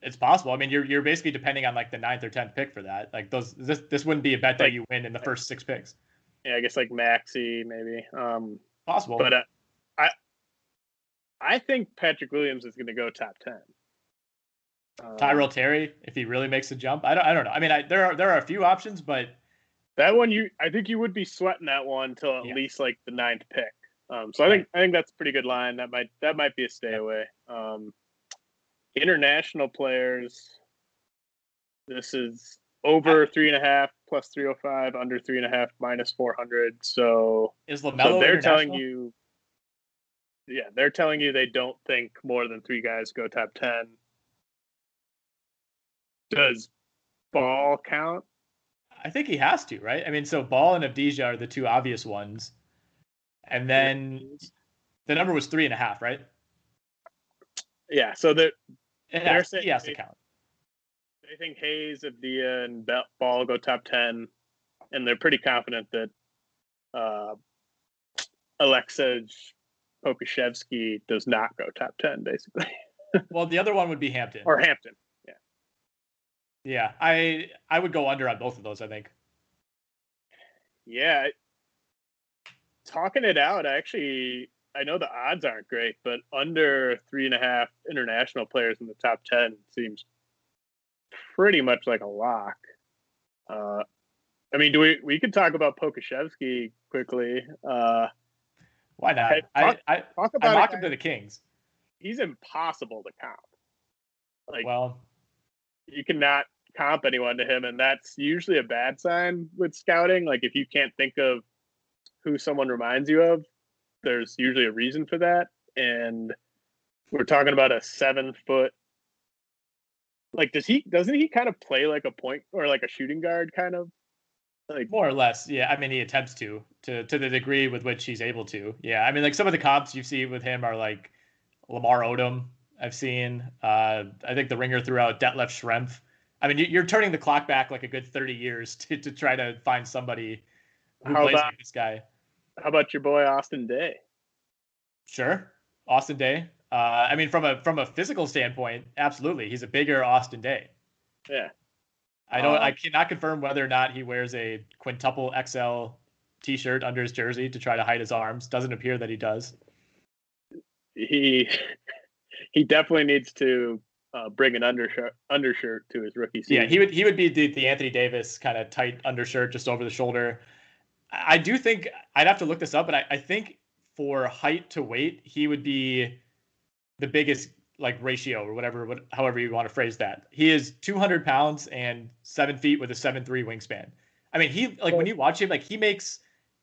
it's possible. I mean, you're you're basically depending on like the ninth or tenth pick for that. Like those, this this wouldn't be a bet that Like- you win in the first six picks. Yeah, I guess like Maxi, maybe. Um, Possible. but uh, I I think Patrick Williams is going to go top 10. Um, Tyrell Terry, if he really makes a jump, I don't, I don't know. I mean, I, there are there are a few options, but That one, you I think you would be sweating that one until at Yeah. least like the ninth pick. Um, so I think I think that's a pretty good line. That might that might be a stay away. Um, international players. This is over three and a half plus three hundred five, under three and a half minus four hundred. So Is LaMelo so they're telling you, yeah, they're telling you they don't think more than three guys go top ten. Does ball count? I think he has to, right? I mean, so Ball and Avdija are the two obvious ones, and then the number was three and a half, right? Yeah, so that They're saying he has to count. they think Hayes, Avdija, and Ball go top ten, and they're pretty confident that uh, Aleksej Pokusevski does not go top ten, basically, Well, the other one would be Hampton. or Hampton. Yeah, I I would go under on both of those. I think. Yeah, talking it out, I actually I know the odds aren't great, but under three and a half international players in the top ten seems pretty much like a lock. Uh, I mean, do we we could talk about Pokusevski quickly? Uh, Why not? Hey, I talk- I, talk about him to the Kings. he's impossible to count. Like Well, you cannot comp anyone to him, and that's usually a bad sign with scouting. Like if you can't think of who someone reminds you of, there's usually a reason for that. And we're talking about a seven foot. Like does he doesn't he kind of play like a point or like a shooting guard kind of? Like more or less, yeah. I mean, he attempts to to to the degree with which he's able to. Yeah, I mean, like some of the comps you see with him are like Lamar Odom. I've seen. Uh, I think the ringer threw out Detlef Schrempf. I mean, you- you're turning the clock back like a good 30 years to, to try to find somebody who How plays about- like this guy. how about your boy Austin Daye? Sure, Austin Daye. Uh, I mean, from a from a physical standpoint, absolutely, he's a bigger Austin Daye. Yeah. I don't. I Um, cannot confirm whether or not he wears a quintuple XL T-shirt under his jersey to try to hide his arms. Doesn't appear that he does. He he definitely needs to uh, bring an undershirt undershirt to his rookie season. Yeah, he would he would be the, the Anthony Davis kind of tight undershirt just over the shoulder. I do think I'd have to look this up, but I, I think for height to weight, he would be the biggest like ratio or whatever, what, however you want to phrase that. He is 200 pounds and seven feet with a seven three wingspan. I mean, he like when you watch him, like he makes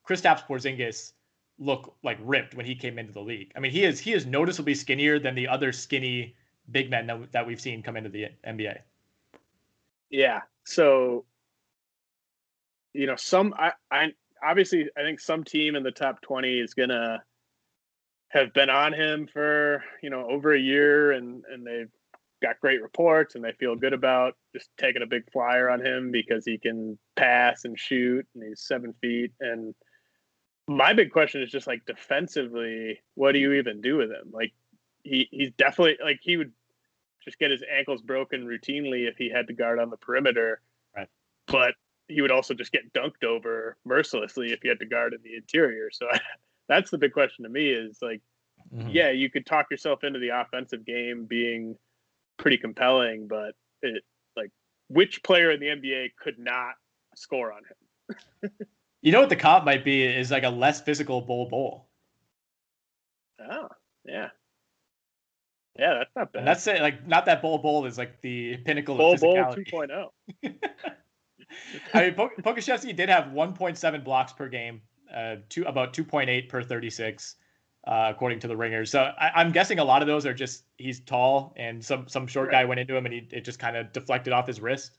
Kristaps Porzingis look like ripped when he came into the league. I mean, he is he is noticeably skinnier than the other skinny big men that, that we've seen come into the NBA. Yeah. So, you know, some I, I obviously I think some team in the top twenty is gonna have been on him for you know over a year, and and they've got great reports, and they feel good about just taking a big flyer on him because he can pass and shoot, and he's seven feet. And my big question is just like defensively, what do you even do with him? Like he he's definitely like he would just get his ankles broken routinely if he had to guard on the perimeter. Right. But he would also just get dunked over mercilessly if he had to guard in the interior. So that's the big question to me is like, Mm-hmm. yeah, you could talk yourself into the offensive game being pretty compelling, but it like which player in the NBA could not score on him? You know what the comp might be is like a less physical Bol Bol. Oh, yeah. Yeah, that's not bad. And that's it. Like, not that Bol Bol is like the pinnacle Bull of Bull physicality. 2.0. I mean, Pok- Pokusevski did have 1.7 blocks per game, uh, two about 2.8 per 36, uh, according to the Ringers. So I, I'm guessing a lot of those are just he's tall and some some short guy went into him and he it just kind of deflected off his wrist.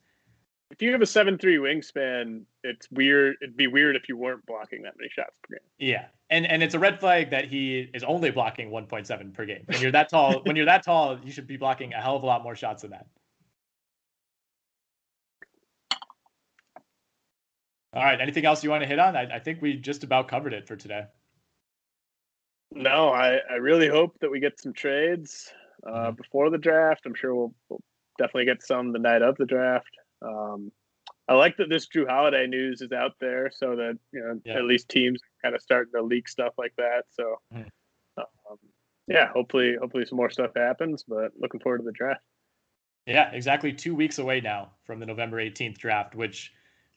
If you have a seven three wingspan, it's weird. It'd be weird if you weren't blocking that many shots per game. Yeah, and and it's a red flag that he is only blocking 1.7 per game. When you're that tall, when you're that tall, you should be blocking a hell of a lot more shots than that. All right. Anything else you want to hit on? I, I think we just about covered it for today. No, I, I really hope that we get some trades uh, Mm-hmm. before the draft. I'm sure we'll, we'll definitely get some the night of the draft. Um, I like that this Jrue Holiday news is out there, so that you know Yeah. at least teams kind of starting to leak stuff like that. So, Mhm. um, yeah, hopefully, hopefully some more stuff happens. But looking forward to the draft. Yeah, exactly two weeks away now from the November 18th draft, which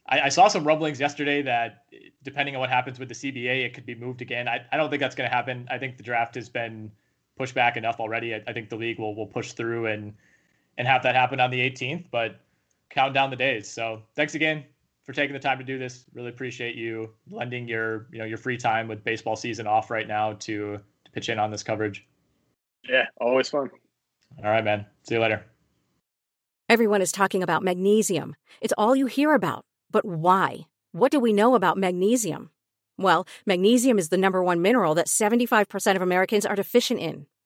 I, I, saw some rumblings yesterday that depending on what happens with the CBA, it could be moved again. I, I don't think that's going to happen. I think the draft has been pushed back enough already. I, I, think the league will will push through and and have that happen on the 18th. But count down the days. So thanks again for taking the time to do this. Really appreciate you lending your you know your free time with baseball season off right now to to pitch in on this coverage. Yeah, always fun. All right, man. See you later. Everyone is talking about magnesium. It's all you hear about. But why? What do we know about magnesium? Well, magnesium is the number one mineral that 75% of Americans are deficient in.